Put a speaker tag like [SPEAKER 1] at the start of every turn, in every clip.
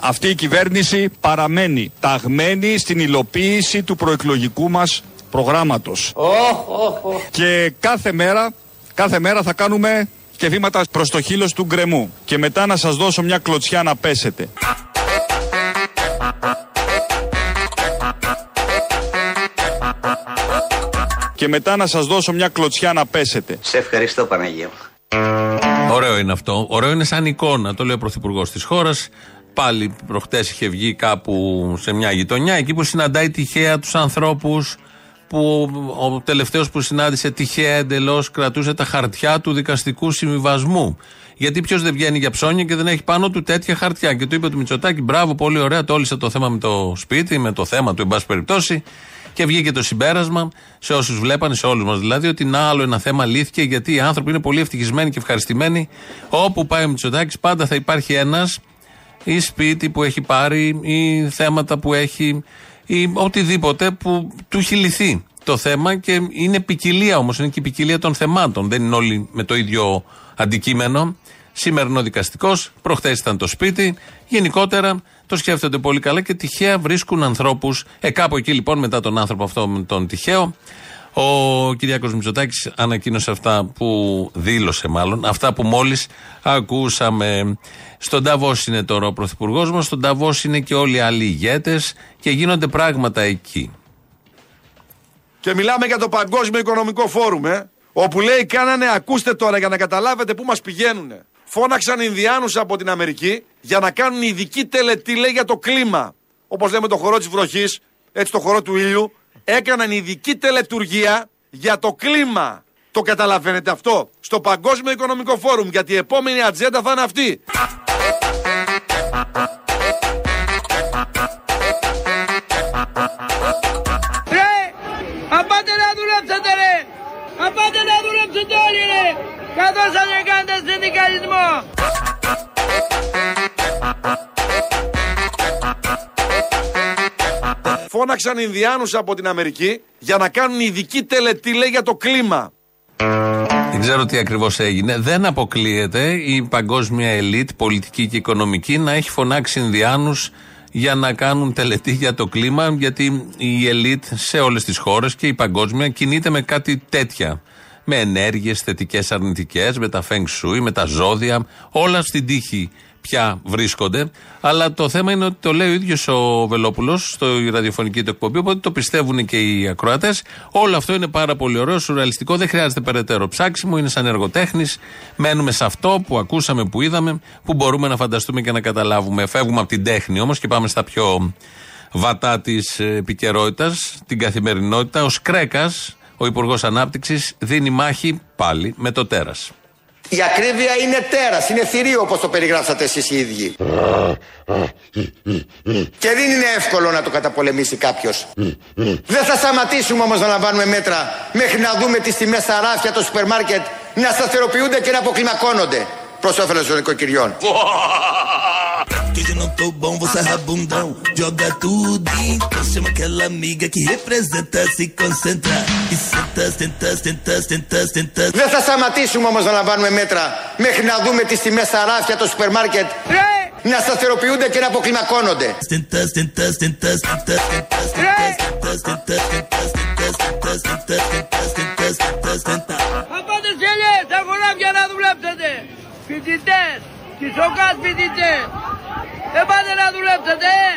[SPEAKER 1] Αυτή η κυβέρνηση παραμένει ταγμένη στην υλοποίηση του προεκλογικού μας προγράμματος. Και κάθε μέρα, κάθε μέρα θα κάνουμε και βήματα προς το χείλος του γκρεμού. Και μετά να σας δώσω μια κλωτσιά να πέσετε. Και μετά να σας δώσω μια κλωτσιά να πέσετε.
[SPEAKER 2] Σε ευχαριστώ Παναγία
[SPEAKER 3] Ωραίο είναι αυτό. Ωραίο είναι σαν εικόνα. Το λέει ο Πρωθυπουργός της χώρας. Πάλι προχτές είχε βγει κάπου σε μια γειτονιά, εκεί που συναντάει τυχαία τους ανθρώπους που ο τελευταίος που συνάντησε τυχαία εντελώς κρατούσε τα χαρτιά του δικαστικού συμβιβασμού. Γιατί ποιος δεν βγαίνει για ψώνια και δεν έχει πάνω του τέτοια χαρτιά. Και του είπε του Μητσοτάκη, μπράβο, πολύ ωραία, τόλισε το θέμα με το σπίτι, με το θέμα του, εν πάση περιπτώσει. Και βγήκε το συμπέρασμα σε όσους βλέπανε, σε όλους μας δηλαδή, ότι να άλλο ένα θέμα λύθηκε γιατί οι άνθρωποι είναι πολύ ευτυχισμένοι και ευχαριστημένοι. Όπου πάει ο Μητσοτάκης, πάντα θα υπάρχει ένας ή σπίτι που έχει πάρει ή θέματα που έχει ή οτιδήποτε που του έχει λυθεί το θέμα και είναι ποικιλία όμως, είναι και η ποικιλία των θεμάτων. Δεν είναι όλοι με το ίδιο αντικείμενο. Σήμερα είναι ο δικαστικός, προχθές ήταν το σπίτι. Γενικότερα το σκέφτονται πολύ καλά και τυχαία βρίσκουν ανθρώπους. Ε, κάπου εκεί λοιπόν μετά τον άνθρωπο αυτό τον τυχαίο, ο Κυριάκος Μητσοτάκης ανακοίνωσε αυτά που δήλωσε μάλλον, αυτά που μόλις ακούσαμε. Στον Ταβό είναι τώρα ο Πρωθυπουργός μας, στον Ταβό είναι και όλοι οι άλλοι ηγέτες και γίνονται πράγματα εκεί.
[SPEAKER 4] Και μιλάμε για το Παγκόσμιο Οικονομικό Φόρουμ, ε, όπου λέει κάνανε, ακούστε τώρα για να καταλάβετε πού μας πηγαίνουν. Φώναξαν Ινδιάνους από την Αμερική για να κάνουν ειδική τελετή, λέει, για το κλίμα. Όπως λέμε το χορό της βροχής, έτσι το χορό του ήλιου. Έκαναν ειδική τελετουργία για το κλίμα. Το καταλαβαίνετε αυτό; Στο Παγκόσμιο Οικονομικό Φόρουμ, γιατί η επόμενη ατζέντα θα είναι αυτή.
[SPEAKER 5] Πάτε να δουλέψετε όλοι ρε! Καθώς θα δεν κάνετε συνδικαλισμό!
[SPEAKER 4] Φώναξαν Ινδιάνους από την Αμερική για να κάνουν ειδική τελετή λέει για το κλίμα.
[SPEAKER 3] Δεν ξέρω τι ακριβώς έγινε. Δεν αποκλείεται η παγκόσμια ελίτ, πολιτική και οικονομική, να έχει φωνάξει Ινδιάνους για να κάνουν τελετή για το κλίμα, γιατί η ελίτ σε όλες τις χώρες και η παγκόσμια κινείται με κάτι τέτοια. Με ενέργειες θετικές, αρνητικές, με τα feng shui, με τα ζώδια, όλα στην τύχη πια βρίσκονται. Αλλά το θέμα είναι ότι το λέει ο ίδιος ο Βελόπουλος στο ραδιοφωνική του εκπομπή, οπότε το πιστεύουν και οι ακροατές. Όλο αυτό είναι πάρα πολύ ωραίο, σουρεαλιστικό, δεν χρειάζεται περαιτέρω ψάξιμο, είναι σαν εργοτέχνης. Μένουμε σε αυτό που ακούσαμε, που είδαμε, που μπορούμε να φανταστούμε και να καταλάβουμε. Φεύγουμε από την τέχνη όμως και πάμε στα πιο βατά της επικαιρότητας, την καθημερινότητα. Ο Σκρέκας, ο Υπουργός Ανάπτυξης, δίνει μάχη πάλι με το τέρας.
[SPEAKER 6] Η ακρίβεια είναι τέρας, είναι θηρίο όπως το περιγράψατε εσείς οι ίδιοι. Και δεν είναι εύκολο να το καταπολεμήσει κάποιος. Δεν θα σταματήσουμε όμως να λαμβάνουμε μέτρα μέχρι να δούμε τις τιμές στα ράφια των σούπερ μάρκετ να σταθεροποιούνται και να αποκλιμακώνονται προς όφελος των οικοκυριών. Que eu não tô bom, você é rabundão. Joga tudo então chama aquela amiga que representa, se concentra. E senta, senta, senta, senta, senta. Δεν θα σταματήσουμε όμως να λαμβάνουμε μέτρα μέχρι να δούμε τις τιμές στα ράφια των σούπερ μάρκετ να σταθεροποιούνται και να αποκλιμακώνονται. Senta, senta, senta, senta, senta, senta, senta, senta, senta, senta,
[SPEAKER 5] Απάντε σε λες, τα χωράφια να δουλέψετε! Φοιτητές, κισοκάς φοιτητές! Δεν πάτε να δουλέψετε, ε!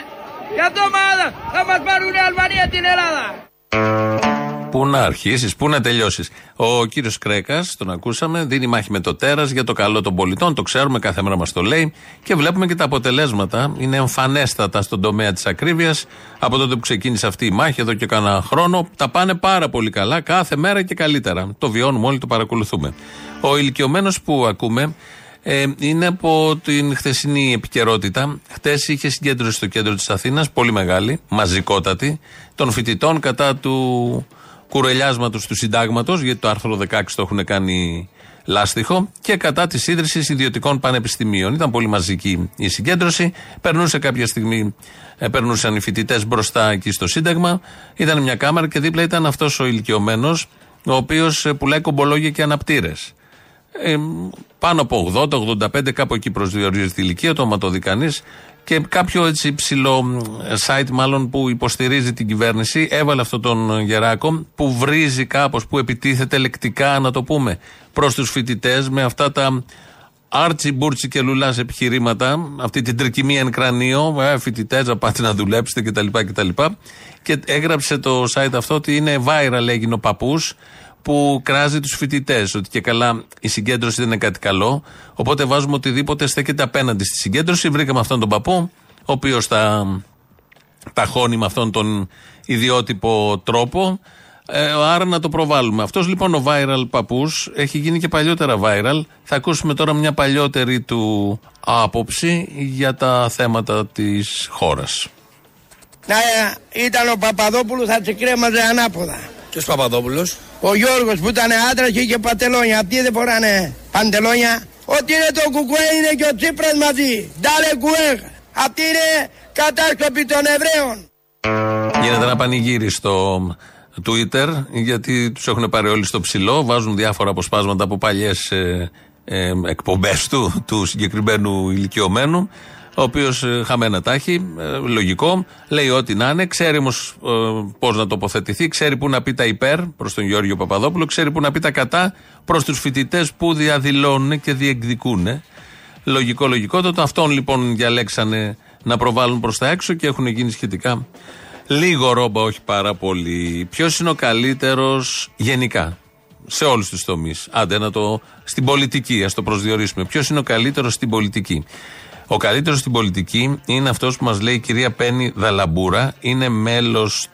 [SPEAKER 5] Για το μάδα θα μας πάρουν η Αλβανία την Ελλάδα!
[SPEAKER 3] Πού να αρχίσεις, πού να τελειώσεις. Ο κύριος Κρέκας, τον ακούσαμε, δίνει μάχη με το τέρας για το καλό των πολιτών. Το ξέρουμε, κάθε μέρα μας το λέει. Και βλέπουμε και τα αποτελέσματα. Είναι εμφανέστατα στον τομέα της ακρίβειας. Από τότε που ξεκίνησε αυτή η μάχη, εδώ και κάνα χρόνο, τα πάνε πάρα πολύ καλά, κάθε μέρα και καλύτερα. Το βιώνουμε όλοι, το παρακολουθούμε. Ο ηλικιωμένος που ακούμε ε, είναι από την χθεσινή επικαιρότητα. Χθες είχε συγκέντρωση στο κέντρο της Αθήνας, πολύ μεγάλη, μαζικότατη, των φοιτητών κατά του κουρελιάσματος του συντάγματος, γιατί το άρθρο 16 το έχουν κάνει λάστιχο και κατά της ίδρυσης ιδιωτικών πανεπιστημίων. Ήταν πολύ μαζική η συγκέντρωση. Περνούσε κάποια στιγμή, ε, περνούσαν οι φοιτητές μπροστά εκεί στο Σύνταγμα. Ήταν μια κάμερα και δίπλα ήταν αυτός ο ηλικιωμένος, ο οποίος ε, πουλάει κομπολόγια και αναπτήρες. Ε, πάνω από 80-85, κάπου εκεί προσδιορίζεται η ηλικία, το άμα κανείς. Και κάποιο έτσι ψηλό site, μάλλον που υποστηρίζει την κυβέρνηση, έβαλε αυτόν τον Γεράκο που βρίζει κάπως, που επιτίθεται λεκτικά, να το πούμε, προς τους φοιτητές με αυτά τα άρτσι μπούρτσι και λουλάς επιχειρήματα, αυτή την τρικυμία εν κρανίο, ε, φοιτητές, να πάτε να δουλέψετε κτλ. κτλ. Και έγραψε το site αυτό ότι είναι viral, έγινε ο παππούς, που κράζει τους φοιτητές. Ότι και καλά η συγκέντρωση δεν είναι κάτι καλό. Οπότε βάζουμε οτιδήποτε στέκεται απέναντι στη συγκέντρωση. Βρήκαμε αυτόν τον παππού, ο οποίος τα, τα χώνει με αυτόν τον ιδιότυπο τρόπο. Ε, άρα να το προβάλλουμε. Αυτός λοιπόν ο viral παππούς έχει γίνει και παλιότερα viral. Θα ακούσουμε τώρα μια παλιότερη του άποψη για τα θέματα της χώρας.
[SPEAKER 5] Να ήταν ο Παπαδόπουλος θα κρέμαζε ανάποδα.
[SPEAKER 2] Ποιος Παπαδόπουλος;
[SPEAKER 5] Ο Γιώργος που ήταν άντρα και είχε παντελόνια. Αυτοί δεν φοράνε παντελόνια. Ό,τι είναι το κουκουέ είναι και ο Τσίπρας μαζί. Ντάλε κουέ. Αυτή είναι κατάσκοπη των Εβραίων.
[SPEAKER 3] Γίνεται ένα πανηγύρι στο Twitter γιατί τους έχουν πάρει όλοι στο ψηλό. Βάζουν διάφορα αποσπάσματα από παλιές ε, ε, εκπομπές του, του συγκεκριμένου ηλικιωμένου ο οποίος ε, χαμένα τα έχει, ε, λογικό, λέει ό,τι να είναι, ξέρει όμως ε, πώς να τοποθετηθεί, ξέρει πού να πει τα υπέρ προς τον Γιώργο Παπαδόπουλο, ξέρει πού να πει τα κατά προς τους φοιτητές που διαδηλώνουν και διεκδικούν. Λογικό, λογικό. Το αυτόν λοιπόν διαλέξανε να προβάλλουν προς τα έξω και έχουν γίνει σχετικά λίγο ρόμπα, όχι πάρα πολύ. Ποιος είναι ο καλύτερος γενικά σε όλους τους τομείς; Άντε να το. στην πολιτική, ας το προσδιορίσουμε. Ποιος είναι ο καλύτερος στην πολιτική; Ο καλύτερος στην πολιτική είναι αυτός που μας λέει η κυρία Πέννη Δαλαμπούρα. Είναι μέλος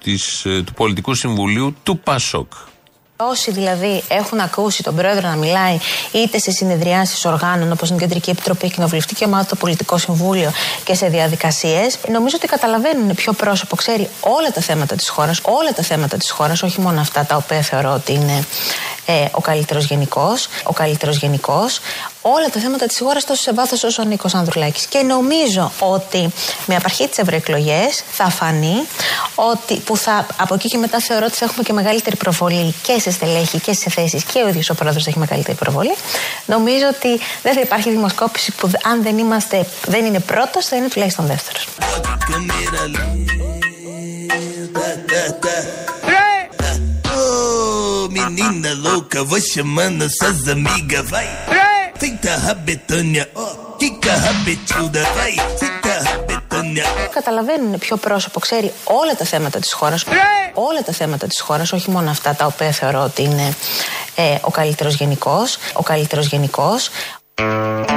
[SPEAKER 3] ε, του Πολιτικού Συμβουλίου του ΠΑΣΟΚ.
[SPEAKER 7] Όσοι δηλαδή έχουν ακούσει τον πρόεδρο να μιλάει είτε σε συνεδριάσεις οργάνων όπως είναι η Κεντρική Επιτροπή, η Κοινοβουλευτική Ομάδα, το Πολιτικό Συμβούλιο και σε διαδικασίες, νομίζω ότι καταλαβαίνουν ποιο πρόσωπο ξέρει όλα τα θέματα της χώρας, όλα τα θέματα της χώρας, όχι μόνο αυτά τα οποία θεωρώ ότι είναι ε, ο καλύτερος γενικός, ο καλύτερος γενικός, όλα τα θέματα της χώρας τόσο σε βάθος όσο ο Νίκος Ανδρουλάκης. Και νομίζω ότι με απαρχή τις ευρωεκλογές θα φανεί ότι που θα, από εκεί και μετά θεωρώ ότι θα έχουμε και μεγαλύτερη προβολή και σε στελέχη και σε θέσεις και ο ίδιος ο πρόεδρος θα έχει μεγαλύτερη προβολή. Νομίζω ότι δεν θα υπάρχει δημοσκόπηση που αν δεν, είμαστε, δεν είναι πρώτος, θα είναι τουλάχιστον δεύτερος. Menina louca, vou chamando suas amigas, vai. Fica rabetânia, ó, fica rabetuda, vai. Fica rabetânia. Καταλαβαίνουν ποιο πρόσωπο ξέρει όλα τα θέματα της χώρας, όλα τα θέματα της χώρας, όχι μόνο αυτά τα οποία θεωρώ ότι είναι ε, ο καλύτερος γενικός, ο καλύτερος γενικός,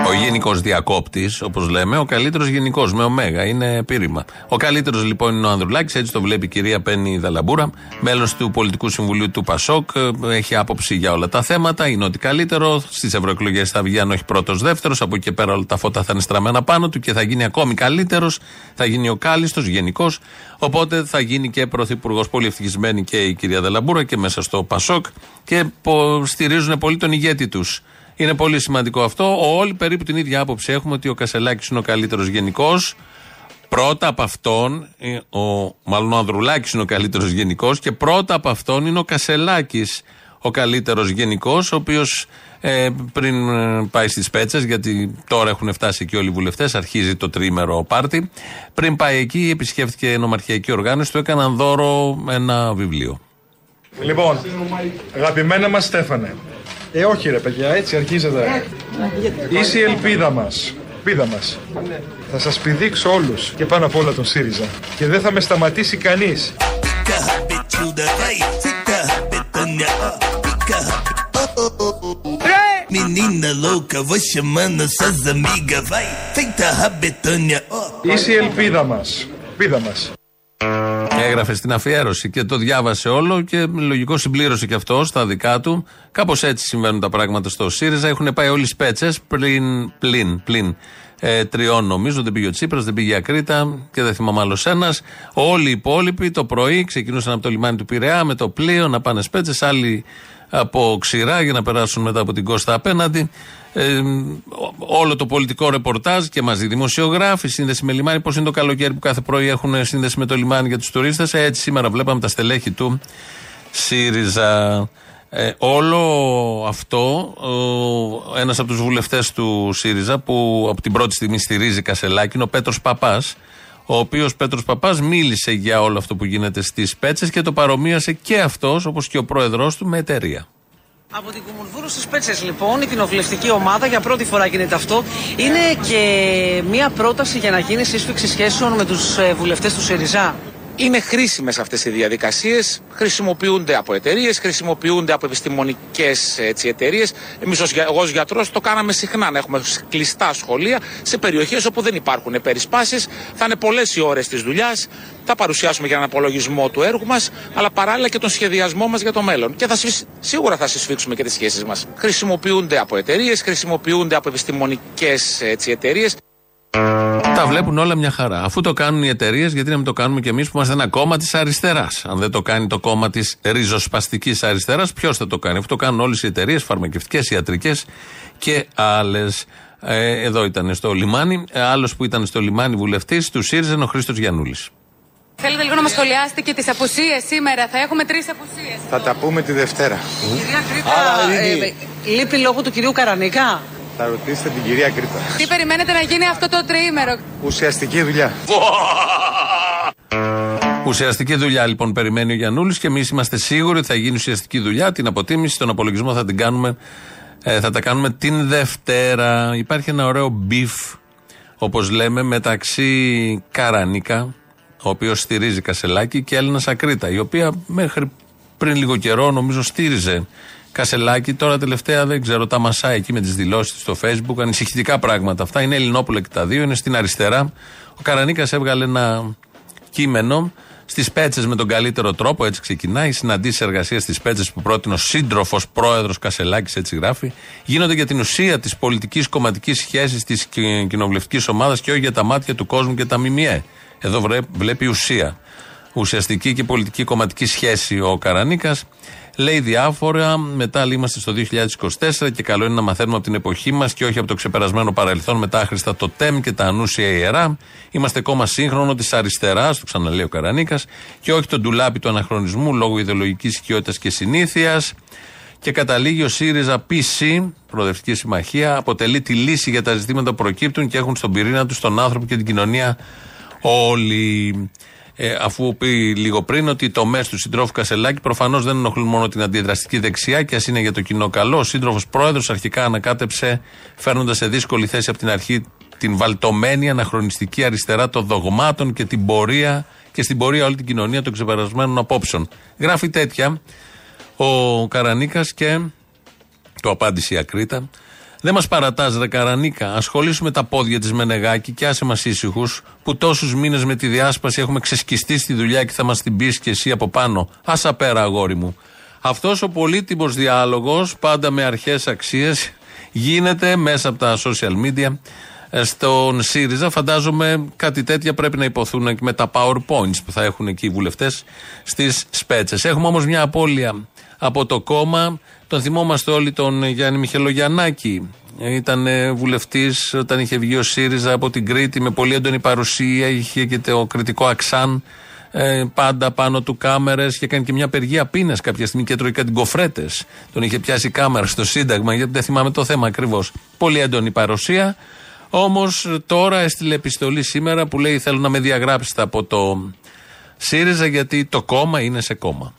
[SPEAKER 3] ο γενικός διακόπτης, όπως λέμε, ο καλύτερος γενικός με ωμέγα, είναι πείρημα. Ο καλύτερος λοιπόν είναι ο Ανδρουλάκης, έτσι το βλέπει η κυρία Πέννη Δαλαμπούρα, μέλος του Πολιτικού Συμβουλίου του Πασόκ, έχει άποψη για όλα τα θέματα, είναι ότι καλύτερο. Στις ευρωεκλογές θα βγει, αν όχι πρώτος, δεύτερος, από εκεί και πέρα όλα τα φώτα θα είναι στραμμένα πάνω του και θα γίνει ακόμη καλύτερος, θα γίνει ο κάλιστο, γενικός. Οπότε θα γίνει και πρωθυπουργός. Πολύ ευτυχισμένη και η κυρία Δαλαμπούρα και μέσα στο Πασόκ και στηρίζουν πολύ τον ηγέτη τους. Είναι πολύ σημαντικό αυτό. Όλοι περίπου την ίδια άποψη έχουμε ότι ο Κασελάκης είναι ο καλύτερος γενικός. Πρώτα από αυτόν, ε, ο, μάλλον ο Ανδρουλάκης είναι ο καλύτερος γενικός και πρώτα από αυτόν είναι ο Κασελάκης ο καλύτερος γενικός, ο οποίος ε, πριν ε, πάει στις πέτσες, γιατί τώρα έχουν φτάσει εκεί όλοι οι βουλευτές, αρχίζει το τρίμερο πάρτι. Πριν πάει εκεί, επισκέφτηκε νομαρχιακή οργάνωση, του έκαναν δώρο ένα βιβλίο.
[SPEAKER 8] Λοιπόν, αγαπημένα μας Στέφανε, ε, όχι ρε παιδιά, έτσι αρχίζεται. Είσαι η ελπίδα μας. Ελπίδα μας. Θα σας πηδήξω όλους και πάνω απ' όλα τον ΣΥΡΙΖΑ. Και δεν θα με σταματήσει κανείς. Είσαι η ελπίδα μας. Ελπίδα μας.
[SPEAKER 3] Έγραφε στην αφιέρωση και το διάβασε όλο και λογικό συμπλήρωσε και αυτό στα δικά του. Κάπως έτσι συμβαίνουν τα πράγματα στο ΣΥΡΙΖΑ. Έχουν πάει όλοι σπέτσε πλην, πλην, πλην ε, τριών νομίζω. Δεν πήγε ο Τσίπρας, δεν πήγε η Ακρίτα και δεν θυμάμαι άλλος ένας. Όλοι οι υπόλοιποι το πρωί ξεκινούσαν από το λιμάνι του Πειραιά με το πλοίο να πάνε σπέτσε. Άλλοι από ξηρά για να περάσουν μετά από την Κώστα απέναντι. Ε, όλο το πολιτικό ρεπορτάζ και μαζί δημοσιογράφοι, σύνδεση με λιμάνι. Πώς είναι το καλοκαίρι που κάθε πρωί έχουν σύνδεση με το λιμάνι για τους τουρίστες. Έτσι, σήμερα βλέπαμε τα στελέχη του ΣΥΡΙΖΑ. Ε, όλο αυτό, ο, ένας από τους βουλευτές του ΣΥΡΙΖΑ που από την πρώτη στιγμή στηρίζει Κασελάκη είναι ο Πέτρος Παπάς ο οποίος Πέτρος Παπάς μίλησε για όλο αυτό που γίνεται στις Πέτσες και το παρομοίασε και αυτός όπως και ο πρόεδρός του με εταιρεία.
[SPEAKER 2] Από την Κουμουνδούρου στις Πέτσες, λοιπόν, η κοινοβουλευτική ομάδα για πρώτη φορά γίνεται αυτό. Είναι και μια πρόταση για να γίνει σύσφυξη σχέσεων με τους ε, βουλευτές του ΣΥΡΙΖΑ
[SPEAKER 9] είναι χρήσιμες αυτές οι διαδικασίες, χρησιμοποιούνται από εταιρείες, χρησιμοποιούνται από επιστημονικές έτσι, εταιρείες. Εμείς ως, εγώ ως γιατρός το κάναμε συχνά, να έχουμε κλειστά σχολεία σε περιοχές όπου δεν υπάρχουν περισπάσεις, θα είναι πολλές οι ώρες της δουλειάς, θα παρουσιάσουμε για έναν απολογισμό του έργου μας, αλλά παράλληλα και τον σχεδιασμό μας για το μέλλον. Και θα, σίγουρα θα συσφίξουμε και τις σχέσεις μας. Χρησιμοποιούνται από εταιρείες, χρησιμοποιούνται από επιστημονικές εταιρείες.
[SPEAKER 3] Τα βλέπουν όλα μια χαρά. Αφού το κάνουν οι εταιρείες, γιατί να μην το κάνουμε κι εμείς που είμαστε ένα κόμμα της αριστεράς; Αν δεν το κάνει το κόμμα της ριζοσπαστικής αριστεράς, ποιος θα το κάνει; Αφού το κάνουν όλες οι εταιρείες, φαρμακευτικές, ιατρικές και άλλες. Ε, εδώ ήταν στο λιμάνι. Ε, Άλλος που ήταν στο λιμάνι βουλευτής του ΣΥΡΙΖΑ είναι ο Χρήστος Γιανούλης.
[SPEAKER 10] Θέλετε λίγο να μας σχολιάσετε και τις απουσίες σήμερα. Θα έχουμε τρεις απουσίες.
[SPEAKER 11] Θα τα πούμε τη Δευτέρα.
[SPEAKER 2] Κυρία Κρήτα, ε, λείπει λόγω του κυρίου Καρανίκα;
[SPEAKER 11] Θα ρωτήσετε την κυρία Ακρίτα.
[SPEAKER 10] Τι περιμένετε να γίνει αυτό το τριήμερο;
[SPEAKER 11] Ουσιαστική δουλειά.
[SPEAKER 3] Ουσιαστική δουλειά λοιπόν περιμένει ο Γιαννούλης και εμείς είμαστε σίγουροι ότι θα γίνει ουσιαστική δουλειά. Την αποτίμηση, τον απολογισμό θα την κάνουμε. Ε, θα τα κάνουμε την Δευτέρα. Υπάρχει ένα ωραίο beef, όπως λέμε, μεταξύ Καρανίκα, ο οποίος στηρίζει Κασελάκη, και Έλενας Ακρίτα, η οποία μέχρι πριν λίγο καιρό νομίζω στήριζε Κασελάκη, τώρα τελευταία δεν ξέρω, τα μασάει εκεί με τις δηλώσεις του στο Facebook. Ανησυχητικά πράγματα αυτά. Είναι Ελληνόπουλα και τα δύο, είναι στην αριστερά. Ο Καρανίκας έβγαλε ένα κείμενο στις πέτσες με τον καλύτερο τρόπο, έτσι ξεκινάει. Συναντήσεις εργασία στις πέτσες που πρότεινε ο σύντροφος πρόεδρος Κασελάκης, έτσι γράφει. Γίνονται για την ουσία της πολιτικής κομματικής σχέσης της κοινοβουλευτικής ομάδας και όχι για τα μάτια του κόσμου και τα ΜΜΕ. Εδώ βλέπει ουσία. Ουσιαστική και πολιτική κομματική σχέση ο Καρανίκας. Λέει διάφορα. Μετά είμαστε στο 2024 και καλό είναι να μαθαίνουμε από την εποχή μας και όχι από το ξεπερασμένο παρελθόν με τα άχρηστα το ΤΕΜ και τα ανούσια ιερά. Είμαστε κόμμα σύγχρονο της αριστεράς, το ξαναλέει ο Καρανίκας, και όχι το ντουλάπι του αναχρονισμού λόγω ιδεολογικής οικειότητας και συνήθειας. Και καταλήγει ο ΣΥΡΙΖΑ PC, Προοδευτική Συμμαχία, αποτελεί τη λύση για τα ζητήματα που προκύπτουν και έχουν στον πυρήνα τους τον άνθρωπο και την κοινωνία όλοι. Ε, αφού πει λίγο πριν ότι οι τομές του συντρόφου Κασελάκη προφανώς δεν ενοχλούν μόνο την αντιδραστική δεξιά και ας είναι για το κοινό καλό. Ο σύντροφος πρόεδρος αρχικά ανακάτεψε φέρνοντας σε δύσκολη θέση από την αρχή την βαλτωμένη αναχρονιστική αριστερά των δογμάτων και την πορεία και στην πορεία όλη την κοινωνία των ξεπερασμένων απόψεων. Γράφει τέτοια ο Καρανίκας και το απάντησε η Ακρίτα. Δεν μας παρατάς, ρε Καρανίκα. Ασχολήσουμε τα πόδια της Μενεγάκη και άσε μας ήσυχους που τόσους μήνες με τη διάσπαση έχουμε ξεσκιστεί στη δουλειά και θα μας την πεις και εσύ από πάνω. Άσα πέρα, αγόρι μου. Αυτός ο πολύτιμος διάλογος, πάντα με αρχές αξίες, γίνεται μέσα από τα social media. Ε, στον ΣΥΡΙΖΑ φαντάζομαι κάτι τέτοια πρέπει να υποθούν με τα PowerPoints που θα έχουν εκεί οι βουλευτές στις σπέτσες. Έχουμε όμως μια απώλεια από το κόμμα. Τον θυμόμαστε όλοι τον Γιάννη Μιχελογιαννάκη. Ήταν βουλευτής όταν είχε βγει ο ΣΥΡΙΖΑ από την Κρήτη με πολύ έντονη παρουσία. Είχε και το κριτικό αξάν ε, πάντα πάνω του κάμερες και έκανε και μια απεργία πείνα κάποια στιγμή και τρώει κάτι κοφρέτες. Τον είχε πιάσει κάμερα στο Σύνταγμα, γιατί δεν θυμάμαι το θέμα ακριβώς. Πολύ έντονη παρουσία. Όμως τώρα έστειλε επιστολή σήμερα που λέει: Θέλω να με διαγράψετε από το ΣΥΡΙΖΑ γιατί το κόμμα είναι σε κόμμα.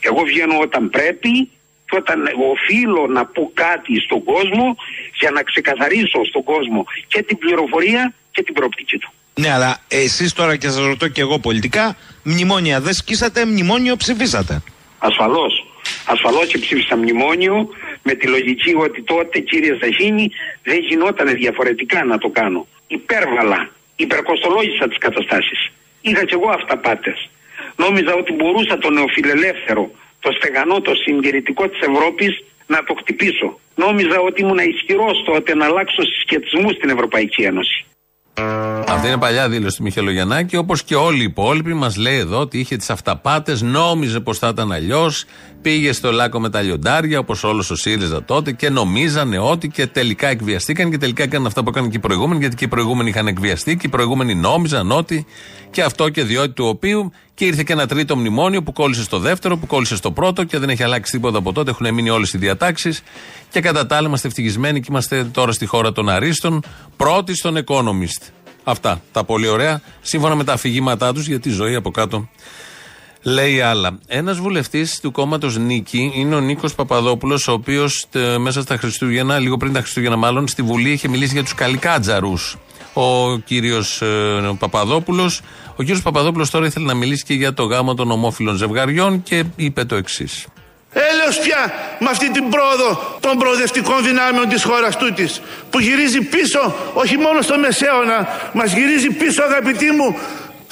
[SPEAKER 12] Εγώ βγαίνω όταν πρέπει και όταν οφείλω να πω κάτι στον κόσμο για να ξεκαθαρίσω στον κόσμο και την πληροφορία και την προοπτική του.
[SPEAKER 13] Ναι, αλλά εσείς τώρα και σας ρωτώ και εγώ πολιτικά, μνημόνια δεν σκίσατε, μνημόνιο ψηφίσατε.
[SPEAKER 12] Ασφαλώς. Ασφαλώς και ψήφισα μνημόνιο με τη λογική ότι τότε, κύριε Ζαχίνη, δεν γινόταν διαφορετικά να το κάνω. Υπέρβαλα, υπερκοστολόγησα τις καταστάσεις. Είχα κι εγώ αυταπάτε. Νόμιζα ότι μπορούσα το νεοφιλελεύθερο, το στεγανό, το συντηρητικό της Ευρώπης να το χτυπήσω. Νόμιζα ότι ήμουν ισχυρός τότε να αλλάξω συσχετισμούς στην Ευρωπαϊκή Ένωση.
[SPEAKER 3] Αυτή είναι παλιά δήλωση του Μιχελογιαννάκη, όπως και όλοι οι υπόλοιποι μας λέει εδώ ότι είχε τις αυταπάτες, νόμιζε πως θα ήταν αλλιώς. Πήγε στο Λάκκο με τα λιοντάρια, όπως όλος ο ΣΥΡΙΖΑ τότε, και νομίζανε ότι και τελικά εκβιαστήκαν και τελικά έκαναν αυτά που έκαναν και οι προηγούμενοι, γιατί και οι προηγούμενοι είχαν εκβιαστεί και οι προηγούμενοι νόμιζαν ότι και αυτό και διότι του οποίου. Και ήρθε και ένα τρίτο μνημόνιο που κόλλησε στο δεύτερο, που κόλλησε στο πρώτο και δεν έχει αλλάξει τίποτα από τότε. Έχουν μείνει όλες οι διατάξεις. Και κατά τα άλλα είμαστε ευτυχισμένοι και είμαστε τώρα στη χώρα των Αρίστων, πρώτοι στον Economist. Αυτά τα πολύ ωραία, σύμφωνα με τα αφηγήματά τους, γιατί η ζωή από κάτω λέει άλλα. Ένας βουλευτής του κόμματος Νίκη είναι ο Νίκος Παπαδόπουλος, ο οποίος μέσα στα Χριστούγεννα, λίγο πριν τα Χριστούγεννα μάλλον, στη Βουλή είχε μιλήσει για τους καλικάτζαρους. Ο κύριος ε, Παπαδόπουλος. Ο κύριος Παπαδόπουλος τώρα ήθελε να μιλήσει και για το γάμο των ομόφυλων ζευγαριών και είπε το εξής.
[SPEAKER 14] Έλεος πια με αυτή την πρόοδο των προοδευτικών δυνάμεων της χώρας τούτης που γυρίζει πίσω όχι μόνο στο Μεσαίωνα μας γυρίζει πίσω αγαπητοί μου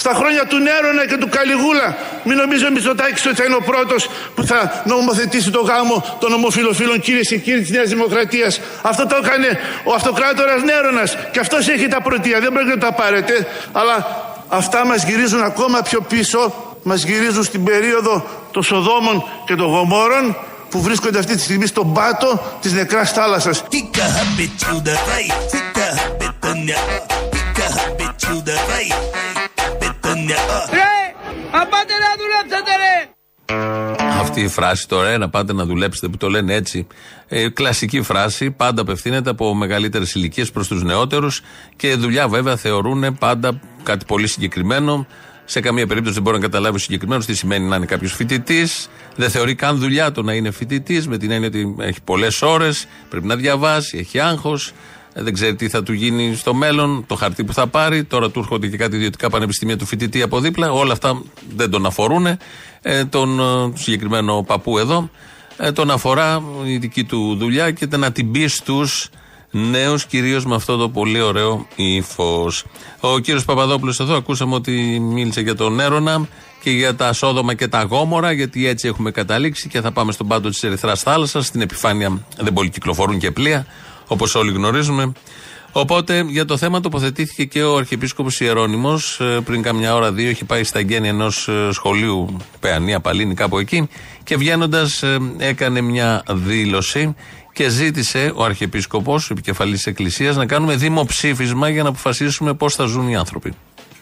[SPEAKER 14] στα χρόνια του Νέρονα και του Καλιγούλα. Μην νομίζω ο Μητσοτάκης ότι θα είναι ο πρώτος που θα νομοθετήσει το γάμο των ομοφιλοφίλων κύριε και κύριοι της Νέας Δημοκρατίας. Αυτό το έκανε ο αυτοκράτορας Νέρονας και αυτός έχει τα πρωτεία. Δεν πρέπει να τα πάρετε. Αλλά αυτά μας γυρίζουν ακόμα πιο πίσω. Μας γυρίζουν στην περίοδο των Σοδόμων και των Γομόρων που βρίσκονται αυτή τη στιγμή στον πάτο της νεκράς θάλασσας.
[SPEAKER 5] Ρε, αν πάτε να δουλέψετε ρε.
[SPEAKER 3] Αυτή η φράση τώρα, να πάτε να δουλέψετε που το λένε έτσι. Ε, κλασική φράση, πάντα απευθύνεται από μεγαλύτερες ηλικίες προς τους νεότερους και δουλειά βέβαια θεωρούν πάντα κάτι πολύ συγκεκριμένο. Σε καμία περίπτωση δεν μπορεί να καταλάβει ο συγκεκριμένος τι σημαίνει να είναι κάποιος φοιτητής. Δεν θεωρεί καν δουλειά το να είναι φοιτητής, με την έννοια ότι έχει πολλές ώρες, πρέπει να διαβάσει, έχει άγχος. Ε, δεν ξέρει τι θα του γίνει στο μέλλον, το χαρτί που θα πάρει. Τώρα του έρχονται και κάτι ιδιωτικά πανεπιστήμια του φοιτητή από δίπλα. Όλα αυτά δεν τον αφορούν. Ε, τον ε, συγκεκριμένο παππού εδώ. Ε, τον αφορά η δική του δουλειά και να την πει στους νέους, κυρίως με αυτό το πολύ ωραίο ύφος. Ο κύριος Παπαδόπουλος εδώ ακούσαμε ότι μίλησε για τον Έρωνα και για τα Σόδομα και τα Γόμορα, γιατί έτσι έχουμε καταλήξει και θα πάμε στον πάντο της Ερυθράς Θάλασσας. Στην επιφάνεια δεν πολύ κυκλοφορούν και πλοία όπως όλοι γνωρίζουμε. Οπότε για το θέμα τοποθετήθηκε και ο Αρχιεπίσκοπος Ιερώνυμο. Πριν καμιά ώρα, δύο, έχει πάει στα εγγένεια ενός σχολείου, Παιανία, Παλίνη, κάπου εκεί. Και βγαίνοντας, έκανε μια δήλωση και ζήτησε ο Αρχιεπίσκοπος, επικεφαλής της Εκκλησίας, να κάνουμε δημοψήφισμα για να αποφασίσουμε πώς θα ζουν οι άνθρωποι.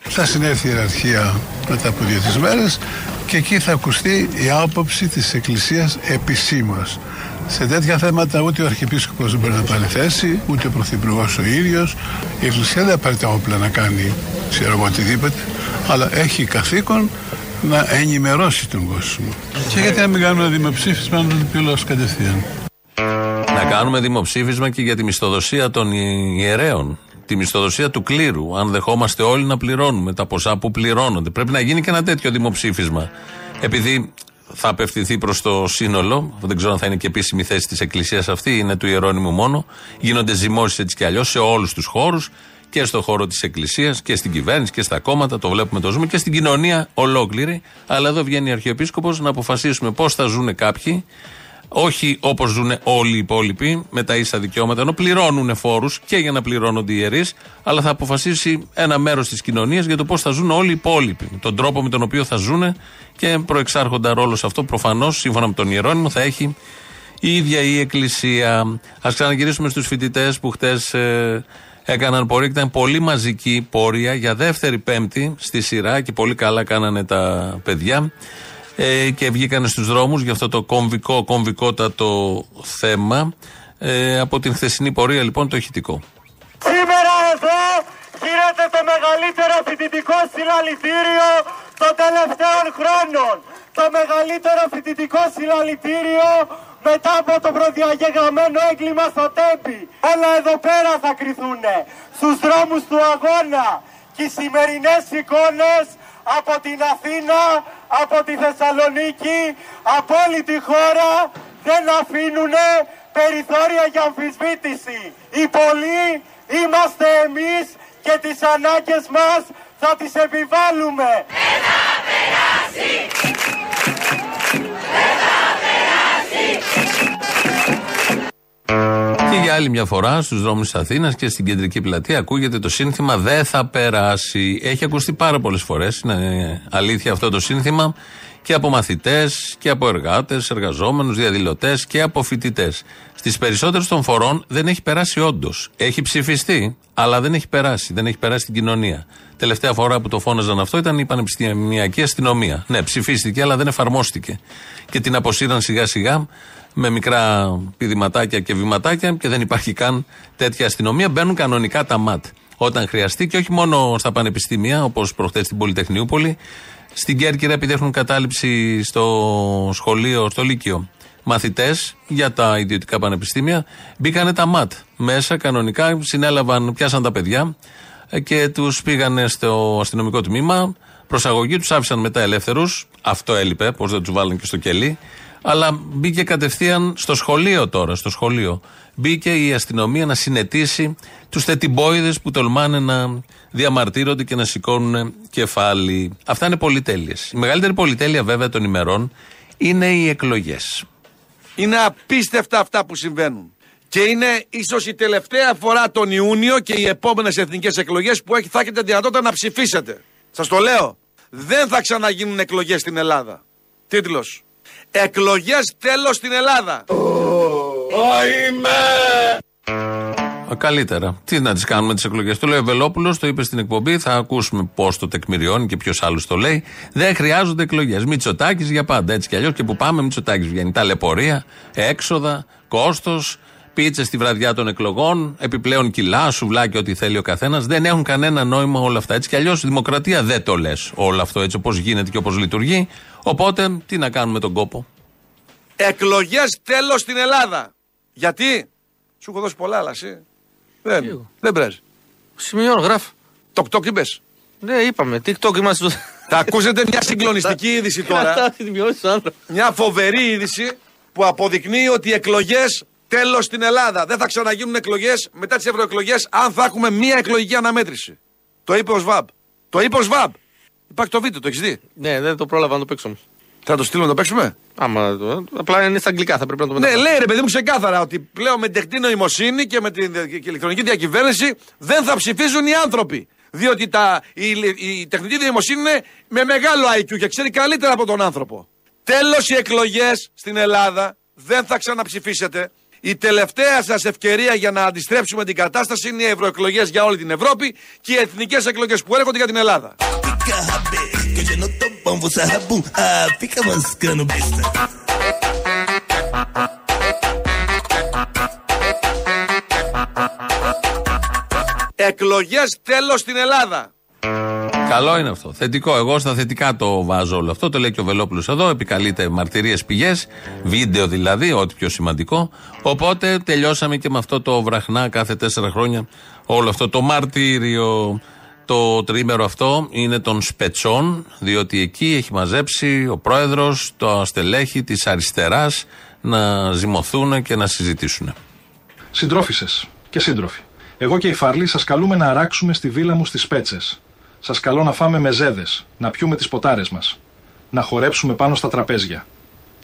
[SPEAKER 15] Θα συνέρθει η ιεραρχία μετά από δύο-τρεις μέρες και εκεί θα ακουστεί η άποψη της Εκκλησίας επισήμως. Σε τέτοια θέματα ούτε ο Αρχιεπίσκοπος δεν μπορεί να πάρει θέση, ούτε ο Πρωθυπουργός ο ίδιος. Η Εκκλησία δεν πάρει τα όπλα να κάνει ξέρω εγώ οτιδήποτε, αλλά έχει καθήκον να ενημερώσει τον κόσμο. Και γιατί να μην κάνουμε ένα δημοψήφισμα να το πει ο κατευθείαν.
[SPEAKER 3] Να κάνουμε δημοψήφισμα και για τη μισθοδοσία των ιερέων. Τη μισθοδοσία του κλήρου. Αν δεχόμαστε όλοι να πληρώνουμε τα ποσά που πληρώνονται. Πρέπει να γίνει και ένα τέτοιο δημοψήφισμα. Επειδή θα απευθυνθεί προς το σύνολο. Δεν ξέρω αν θα είναι και επίσημη θέση της Εκκλησίας αυτή, είναι του Ιερώνυμου μόνο. Γίνονται ζυμώσεις έτσι κι αλλιώς σε όλους τους χώρους και στον χώρο της Εκκλησίας και στην κυβέρνηση και στα κόμματα. Το βλέπουμε, το ζούμε και στην κοινωνία ολόκληρη. Αλλά εδώ βγαίνει η Αρχιεπίσκοπος να αποφασίσουμε πώς θα ζουν κάποιοι όχι όπως ζουν όλοι οι υπόλοιποι με τα ίσα δικαιώματα, ενώ πληρώνουν φόρους και για να πληρώνονται οι ιερείς, αλλά θα αποφασίσει ένα μέρος της κοινωνίας για το πώς θα ζουν όλοι οι υπόλοιποι. Τον τρόπο με τον οποίο θα ζουν και προεξάρχοντα ρόλος σε αυτό, προφανώς, σύμφωνα με τον Ιερόνιμο, θα έχει η ίδια η Εκκλησία. Α ξαναγυρίσουμε στους φοιτητές που χτες ε, έκαναν πορεία και ήταν πολύ μαζική πορεία για δεύτερη Πέμπτη στη σειρά και πολύ καλά κάνανε τα παιδιά ε, και βγήκαν στους δρόμους για αυτό το κομβικό, κομβικότατο θέμα. Ε, από την χθεσινή πορεία λοιπόν το ηχητικό.
[SPEAKER 16] Σήμερα εδώ γίνεται το μεγαλύτερο φοιτητικό συλλαλητήριο των τελευταίων χρόνων. Το μεγαλύτερο φοιτητικό συλλαλητήριο μετά από το προδιαγεγραμμένο έγκλημα στο Τέμπι. Όλα εδώ πέρα θα κρυθούν στους δρόμους του αγώνα. Και οι σημερινές εικόνες από την Αθήνα, από τη Θεσσαλονίκη, από όλη τη χώρα δεν αφήνουν περιθώρια για αμφισβήτηση. Οι πολλοί είμαστε εμείς και τις ανάγκες μας θα τις επιβάλλουμε. Δεν θα περάσει!
[SPEAKER 3] Και για άλλη μια φορά στους δρόμους της Αθήνας και στην κεντρική πλατεία ακούγεται το σύνθημα Δεν θα περάσει. Έχει ακουστεί πάρα πολλές φορές. Είναι αλήθεια αυτό το σύνθημα Και από μαθητές και από εργάτες, εργαζόμενους, διαδηλωτές και από φοιτητές. Στις περισσότερες των φορών δεν έχει περάσει όντως. Έχει ψηφιστεί, αλλά δεν έχει περάσει. Δεν έχει περάσει στην κοινωνία. Τελευταία φορά που το φώναζαν αυτό ήταν η Πανεπιστημιακή Αστυνομία. Ναι, ψηφίστηκε, αλλά δεν εφαρμόστηκε. Και την αποσύραν σιγά σιγά με μικρά πηδηματάκια και βηματάκια και δεν υπάρχει καν τέτοια αστυνομία. Μπαίνουν κανονικά τα ΜΑΤ όταν χρειαστεί και όχι μόνο στα πανεπιστήμια, όπως προχθές στην Πολυτεχνιούπολη. Στην Κέρκυρα, επειδή έχουν κατάληψη στο σχολείο, στο Λύκειο, μαθητές για τα ιδιωτικά πανεπιστήμια, μπήκανε τα ΜΑΤ μέσα κανονικά, συνέλαβαν, πιάσαν τα παιδιά ε, και τους πήγανε στο αστυνομικό τμήμα. Προσαγωγή τους άφησαν μετά ελεύθερους. Αυτό έλειπε, πώ δεν τους βάλουν και στο κελί. Αλλά μπήκε κατευθείαν στο σχολείο τώρα, στο σχολείο. Μπήκε η αστυνομία να συνετίσει τους θετιμπόιδες που τολμάνε να διαμαρτύρονται και να σηκώνουν κεφάλι. Αυτά είναι πολυτέλειες. Η μεγαλύτερη πολυτέλεια βέβαια των ημερών είναι οι εκλογές.
[SPEAKER 4] Είναι απίστευτα αυτά που συμβαίνουν. Και είναι ίσως η τελευταία φορά τον Ιούνιο και οι επόμενες εθνικές εκλογές που έχει, θα έχετε δυνατότητα να ψηφίσετε. Σας το λέω. Δεν θα ξαναγίνουν εκλογές στην Ελλάδα. Τίτλος. Εκλογές τέλος στην Ελλάδα.
[SPEAKER 3] Α, Καλύτερα. Τι να τις κάνουμε τις εκλογές. Το λέει ο Βελόπουλος, το είπε στην εκπομπή. Θα ακούσουμε πώς το τεκμηριώνει και ποιος άλλο το λέει. Δεν χρειάζονται εκλογές. Μητσοτάκης για πάντα. Έτσι κι αλλιώς και που πάμε, Μητσοτάκης βγαίνει. Ταλαιπωρία, έξοδα, κόστος, πίτσες στη βραδιά των εκλογών, επιπλέον κιλά, σουβλάκι, ό,τι θέλει ο καθένας. Δεν έχουν κανένα νόημα όλα αυτά. Έτσι κι αλλιώς δημοκρατία δεν το λες όλο αυτό έτσι όπως γίνεται και όπως λειτουργεί. Οπότε τι να κάνουμε τον κόπο;
[SPEAKER 4] Εκλογές τέλο στην Ελλάδα. Γιατί; Σου έχω δώσει πολλά, αλλά εσύ. Δεν, δεν πρέζει.
[SPEAKER 17] Σημειώνω, γράφω.
[SPEAKER 4] Τοκ-τοκ είπες.
[SPEAKER 17] Ναι, είπαμε. TikTok είμαστε.
[SPEAKER 4] Θα ακούσετε μια συγκλονιστική είδηση τώρα.
[SPEAKER 17] Κρατάω τη δημιουργία του άνθρωπου.
[SPEAKER 4] Μια φοβερή είδηση που αποδεικνύει ότι οι εκλογές τέλος στην Ελλάδα. Δεν θα ξαναγίνουν εκλογές μετά τις ευρωεκλογές αν θα έχουμε μία εκλογική αναμέτρηση. Το είπε ο ΣΒΑΜ. Το είπε ο ΣΒΑΜ. Υπάρχει το βίντεο, το έχεις δει;
[SPEAKER 17] Ναι, δεν το πρόλαβα να το παίξω. όμως.
[SPEAKER 4] Θα το στείλω να το παίξουμε;
[SPEAKER 17] Άμα το. Απλά είναι στα αγγλικά, θα πρέπει να το
[SPEAKER 4] Ναι,
[SPEAKER 17] μεταφράσω.
[SPEAKER 4] λέει ρε παιδί μου ξεκάθαρα ότι πλέον με την τεχνητή νοημοσύνη και με την και ηλεκτρονική διακυβέρνηση δεν θα ψηφίζουν οι άνθρωποι. Διότι τα, η, η τεχνητή νοημοσύνη είναι με μεγάλο IQ και ξέρει καλύτερα από τον άνθρωπο. Τέλος οι εκλογές στην Ελλάδα δεν θα ξαναψηφίσετε. Η τελευταία σας ευκαιρία για να αντιστρέψουμε την κατάσταση είναι οι ευρωεκλογές για όλη την Ευρώπη και οι εθνικές εκλογές που έρχονται για την Ελλάδα.
[SPEAKER 18] Que eu não tô bom, você é bom. Ah, fica mascando besta.
[SPEAKER 4] Εκλογές τέλος στην Ελλάδα.
[SPEAKER 3] Καλό είναι αυτό. Θετικό. Εγώ στα θετικά το βάζω όλο αυτό. Το λέει και ο Βελόπουλος εδώ. Επικαλείται μαρτυρίες πηγές. Βίντεο δηλαδή, ό,τι πιο σημαντικό. Οπότε τελειώσαμε και με αυτό το βραχνά κάθε τέσσερα χρόνια. Όλο αυτό το μαρτύριο. Το τρίμερο αυτό είναι των σπετσών, διότι εκεί έχει μαζέψει ο πρόεδρος, το στελέχη της αριστεράς να ζυμωθούν και να συζητήσουν.
[SPEAKER 19] Συντρόφισσες και σύντροφοι, εγώ και η Φαρλή σας καλούμε να αράξουμε στη βίλα μου στις Πέτσε. Σας καλώ να φάμε μεζέδες, να πιούμε τις ποτάρες μας, να χορέψουμε πάνω στα τραπέζια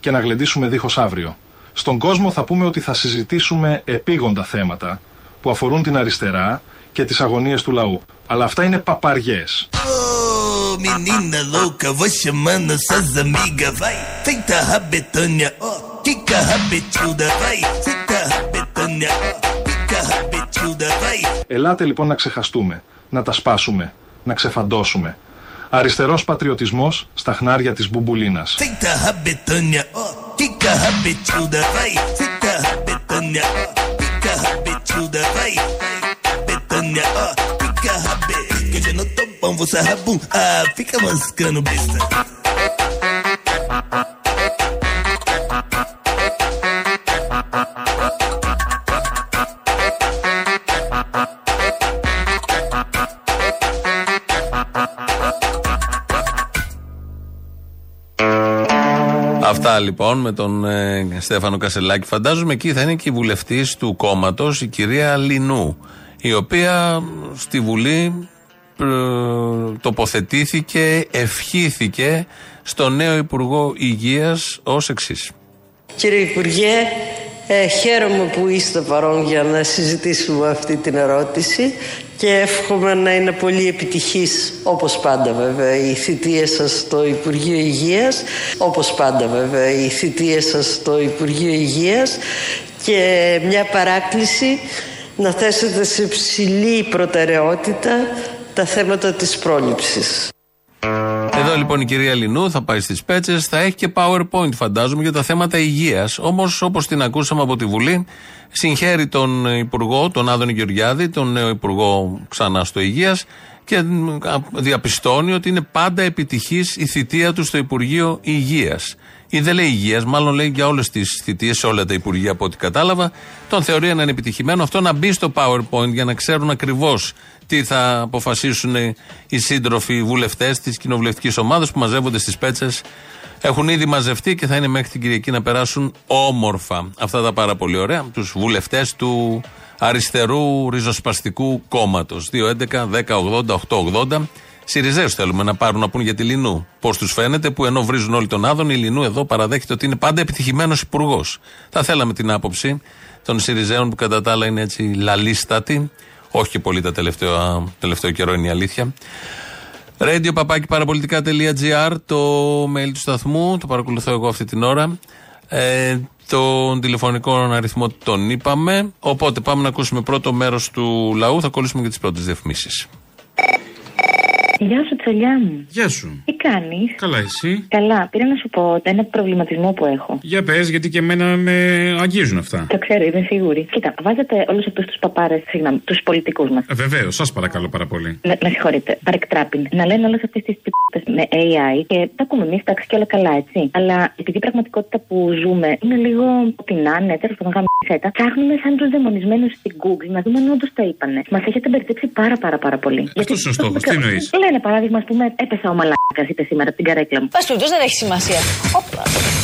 [SPEAKER 19] και να γλεντήσουμε δίχως αύριο. Στον κόσμο θα πούμε ότι θα συζητήσουμε επίγοντα θέματα που αφορούν την αριστερά και τις αγωνίες του λαού. Αλλά αυτά είναι παπαριές.
[SPEAKER 18] Ô, menina louca, vou chamando suas amigas, vai. Senta a rabetânia, ó, quica a rabetilda, vai. Senta a rabetânia, ó, quica a rabetilda, vai.
[SPEAKER 19] Ελάτε λοιπόν να ξεχαστούμε, να τα σπάσουμε, να ξεφαντώσουμε. Αριστερός πατριωτισμός στα χνάρια της μπουμπουλίνας.
[SPEAKER 3] Αυτά λοιπόν με τον ε, Στέφανο Κασελάκη. Φαντάζομαι εκεί θα είναι και η βουλευτής του κόμματος, η κυρία Λινού η οποία στη Βουλή ε, τοποθετήθηκε, ευχήθηκε στο νέο Υπουργό Υγείας ως εξής.
[SPEAKER 20] Κύριε Υπουργέ, ε, χαίρομαι που είστε παρόν για να συζητήσουμε αυτή την ερώτηση και εύχομαι να είναι πολύ επιτυχής όπως πάντα βέβαια η θητεία σας στο Υπουργείο Υγείας όπως πάντα βέβαια η θητεία σας στο Υπουργείο Υγείας και μια παράκληση να θέσετε σε ψηλή προτεραιότητα τα θέματα της πρόληψης.
[SPEAKER 3] Εδώ λοιπόν η κυρία Λινού θα πάει στις πέτσες, θα έχει και PowerPoint φαντάζομαι για τα θέματα υγείας. Όμως όπως την ακούσαμε από τη Βουλή, συγχαίρει τον Υπουργό, τον Άδωνη Γεωργιάδη, τον νέο Υπουργό ξανά στο Υγείας και διαπιστώνει ότι είναι πάντα επιτυχής η θητεία του στο Υπουργείο Υγείας. Ή δεν λέει υγείας, μάλλον λέει για όλες τις θητείες, σε όλα τα υπουργεία από ό,τι κατάλαβα. Τον θεωρεί έναν επιτυχημένο. Αυτό να μπει στο PowerPoint για να ξέρουν ακριβώς τι θα αποφασίσουν οι σύντροφοι βουλευτές της κοινοβουλευτικής ομάδας που μαζεύονται στις πέτσες. Έχουν ήδη μαζευτεί και θα είναι μέχρι την Κυριακή να περάσουν όμορφα. Αυτά τα πάρα πολύ ωραία. Τους βουλευτές του αριστερού ριζοσπαστικού κόμματος. 2.11.10.80.880. Σιριζέους θέλουμε να πάρουν να πούν για τη Λινού. Πώς τους φαίνεται, που ενώ βρίζουν όλοι τον Άδων, η Λινού εδώ παραδέχεται ότι είναι πάντα επιτυχημένος υπουργός. Θα θέλαμε την άποψη των Σιριζέων που κατά τα άλλα είναι έτσι λαλίστατοι. Όχι και πολύ τα τελευταίο, τελευταίο καιρό είναι η αλήθεια. Radio παπάκι παραπολιτικά.gr, το mail του σταθμού, το παρακολουθώ εγώ αυτή την ώρα. Ε, τον τηλεφωνικό αριθμό τον είπαμε. Οπότε πάμε να ακούσουμε πρώτο μέρος του λαού. Θα κολλήσουμε και τις πρώτες διαφημίσεις.
[SPEAKER 21] Γεια σου, τσολιά μου.
[SPEAKER 22] Γεια σου.
[SPEAKER 21] Τι κάνεις;
[SPEAKER 22] Καλά, εσύ;
[SPEAKER 21] Καλά, πήρα να σου πω ένα προβληματισμό που έχω.
[SPEAKER 22] Για πες, γιατί και εμένα με αγγίζουν αυτά.
[SPEAKER 21] Το ξέρω, είμαι σίγουρη. Κοίτα, βάζετε όλους αυτούς τους παπάρες, συγγνώμη, τους πολιτικούς μας.
[SPEAKER 22] Ε, Βεβαίως, σας παρακαλώ πάρα πολύ.
[SPEAKER 21] Με, με συγχωρείτε, παρεκτράπιν. Να λένε όλες αυτές τις τυπέ με AI και τα ακούμε εμείς, εντάξει και όλα καλά, έτσι. Αλλά επειδή η πραγματικότητα που ζούμε είναι λίγο ό,τι να είναι, τέλος πάντων γάμισέτα, ψάχνουμε σαν τους δαιμονισμένους στην Google να δούμε αν όντως τα είπανε. Μας έχετε μπερδέψει πάρα πάρα πάρα πολύ.
[SPEAKER 22] Αυτό είναι ο στόχος, τι εννοείς;
[SPEAKER 21] Λένε παράδειγμα, ας πούμε, έπεσα ο μαλάκας, είπε σήμερα από την καρέκλα μου.
[SPEAKER 23] Πας περιπτώσει δεν έχει σημασία. Όπα.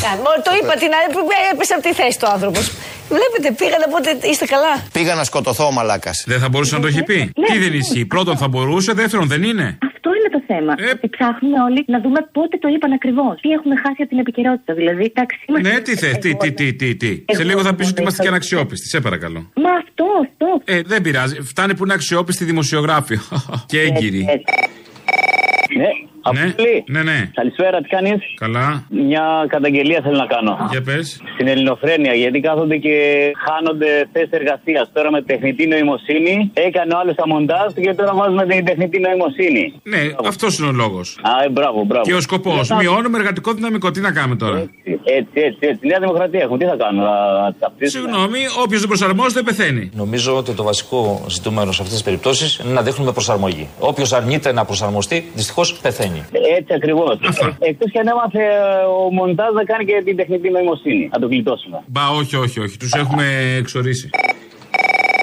[SPEAKER 23] Α, μόνο Το είπα την άλλη που έπεσε από τη θέση του άνθρωπος. Βλέπετε, πήγαν οπότε είστε καλά;
[SPEAKER 24] Πήγα να σκοτωθώ ο μαλάκας.
[SPEAKER 22] Δεν θα μπορούσε να το έχει πει.
[SPEAKER 21] Ναι.
[SPEAKER 22] Τι δεν ισχύει. Πρώτον θα μπορούσε, δεύτερον δεν είναι.
[SPEAKER 21] Αυτό είναι το θέμα. Ότι ψάχνουμε όλοι να δούμε πότε το είπαν ακριβώς. Τι έχουμε χάσει από την επικαιρότητα. Δηλαδή, εντάξει, είμαστε-
[SPEAKER 22] Ναι, τι θες, τι, τι, τι, τι, τι. Σε λίγο θα πεις ότι είμαστε και αναξιόπιστοι. Σε παρακαλώ.
[SPEAKER 21] Μα αυτό, αυτό.
[SPEAKER 22] Ε, δεν πειράζει. Φτάνει που είναι αξιόπιστη δημοσιογράφη. και έγκυρη.
[SPEAKER 25] Ναι, Αποστολή.
[SPEAKER 22] Ναι, ναι.
[SPEAKER 25] Καλησπέρα, τι κάνεις;
[SPEAKER 22] Καλά.
[SPEAKER 25] Μια καταγγελία θέλω να κάνω.
[SPEAKER 22] Για πες.
[SPEAKER 25] Στην ελληνοφρένεια, γιατί κάθονται και χάνονται θέσεις εργασίας. Τώρα με τεχνητή νοημοσύνη έκανε ο άλλος τα μοντάζ και τώρα βάζουμε την τεχνητή νοημοσύνη.
[SPEAKER 22] Ναι, αυτός είναι ο λόγος.
[SPEAKER 25] Α, ε, μπράβο, μπράβο.
[SPEAKER 22] Και ο σκοπός.
[SPEAKER 25] Τι θα-
[SPEAKER 22] Μειώνουμε εργατικό δυναμικό. Τι να κάνουμε τώρα;
[SPEAKER 25] Έτσι, έτσι, έτσι. Νέα Δημοκρατία έχουμε. Τι θα κάνουμε, θα ταυτίσουμε.
[SPEAKER 22] Συγγνώμη, όποιος δεν προσαρμόζεται πεθαίνει.
[SPEAKER 26] Νομίζω ότι το βασικό ζητούμενο σε αυτές τις περιπτώσεις είναι να δείχνουμε προσαρμογή. Όποιος αρνείται να προσαρμοστεί, δυστυχώς πεθαίνει.
[SPEAKER 25] Έτσι ακριβώς. Εκτός και αν έμαθε ε, ο Μοντάζ να κάνει και την τεχνητή νοημοσύνη. Να το γλιτώσουμε.
[SPEAKER 22] Μπα, όχι, όχι, όχι. Τους έχουμε εξορίσεις.